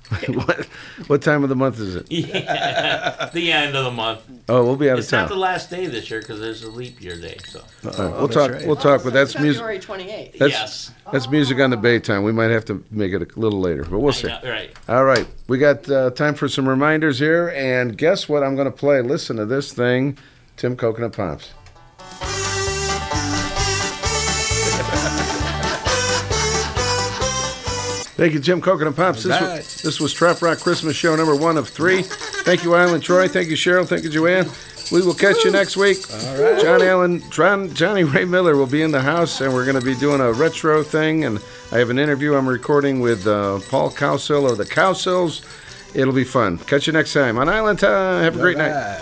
(laughs) what, what time of the month is it? (laughs) Yeah, the end of the month. Oh, we'll be out of It's not the last day this year because there's a leap year day. So All right, we'll talk. We'll talk, but that's music. February 28th. Yes. That's music on the bay time. We might have to make it a little later, but we'll see. know, right. All right. We got uh, time for some reminders here. And guess what I'm going to play? Listen to this thing Tim Coconut Pops. Thank you, Jim Coconut Pops. This, right. was, this was Trop Rock Christmas show number one of three. Thank you, Island Troy. Thank you, Cheryl. Thank you, Joanne. We will catch you next week. All right. John Allen, John, Johnny Ray Miller will be in the house, and we're going to be doing a retro thing. And I have an interview I'm recording with uh, Paul Cowsill of the Cowsills. It'll be fun. Catch you next time on Island Time. Have a great night.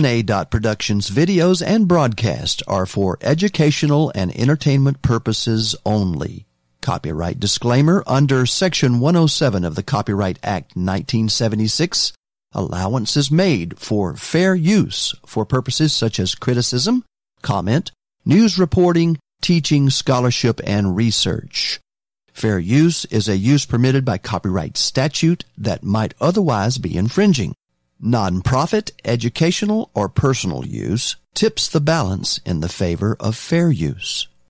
A1A Productions videos and broadcasts are for educational and entertainment purposes only. Copyright disclaimer under Section 107 of the Copyright Act 1976. Allowance is made for fair use for purposes such as criticism, comment, news reporting, teaching, scholarship, and research. Fair use is a use permitted by copyright statute that might otherwise be infringing. Non-profit, educational, or personal use tips the balance in the favor of fair use.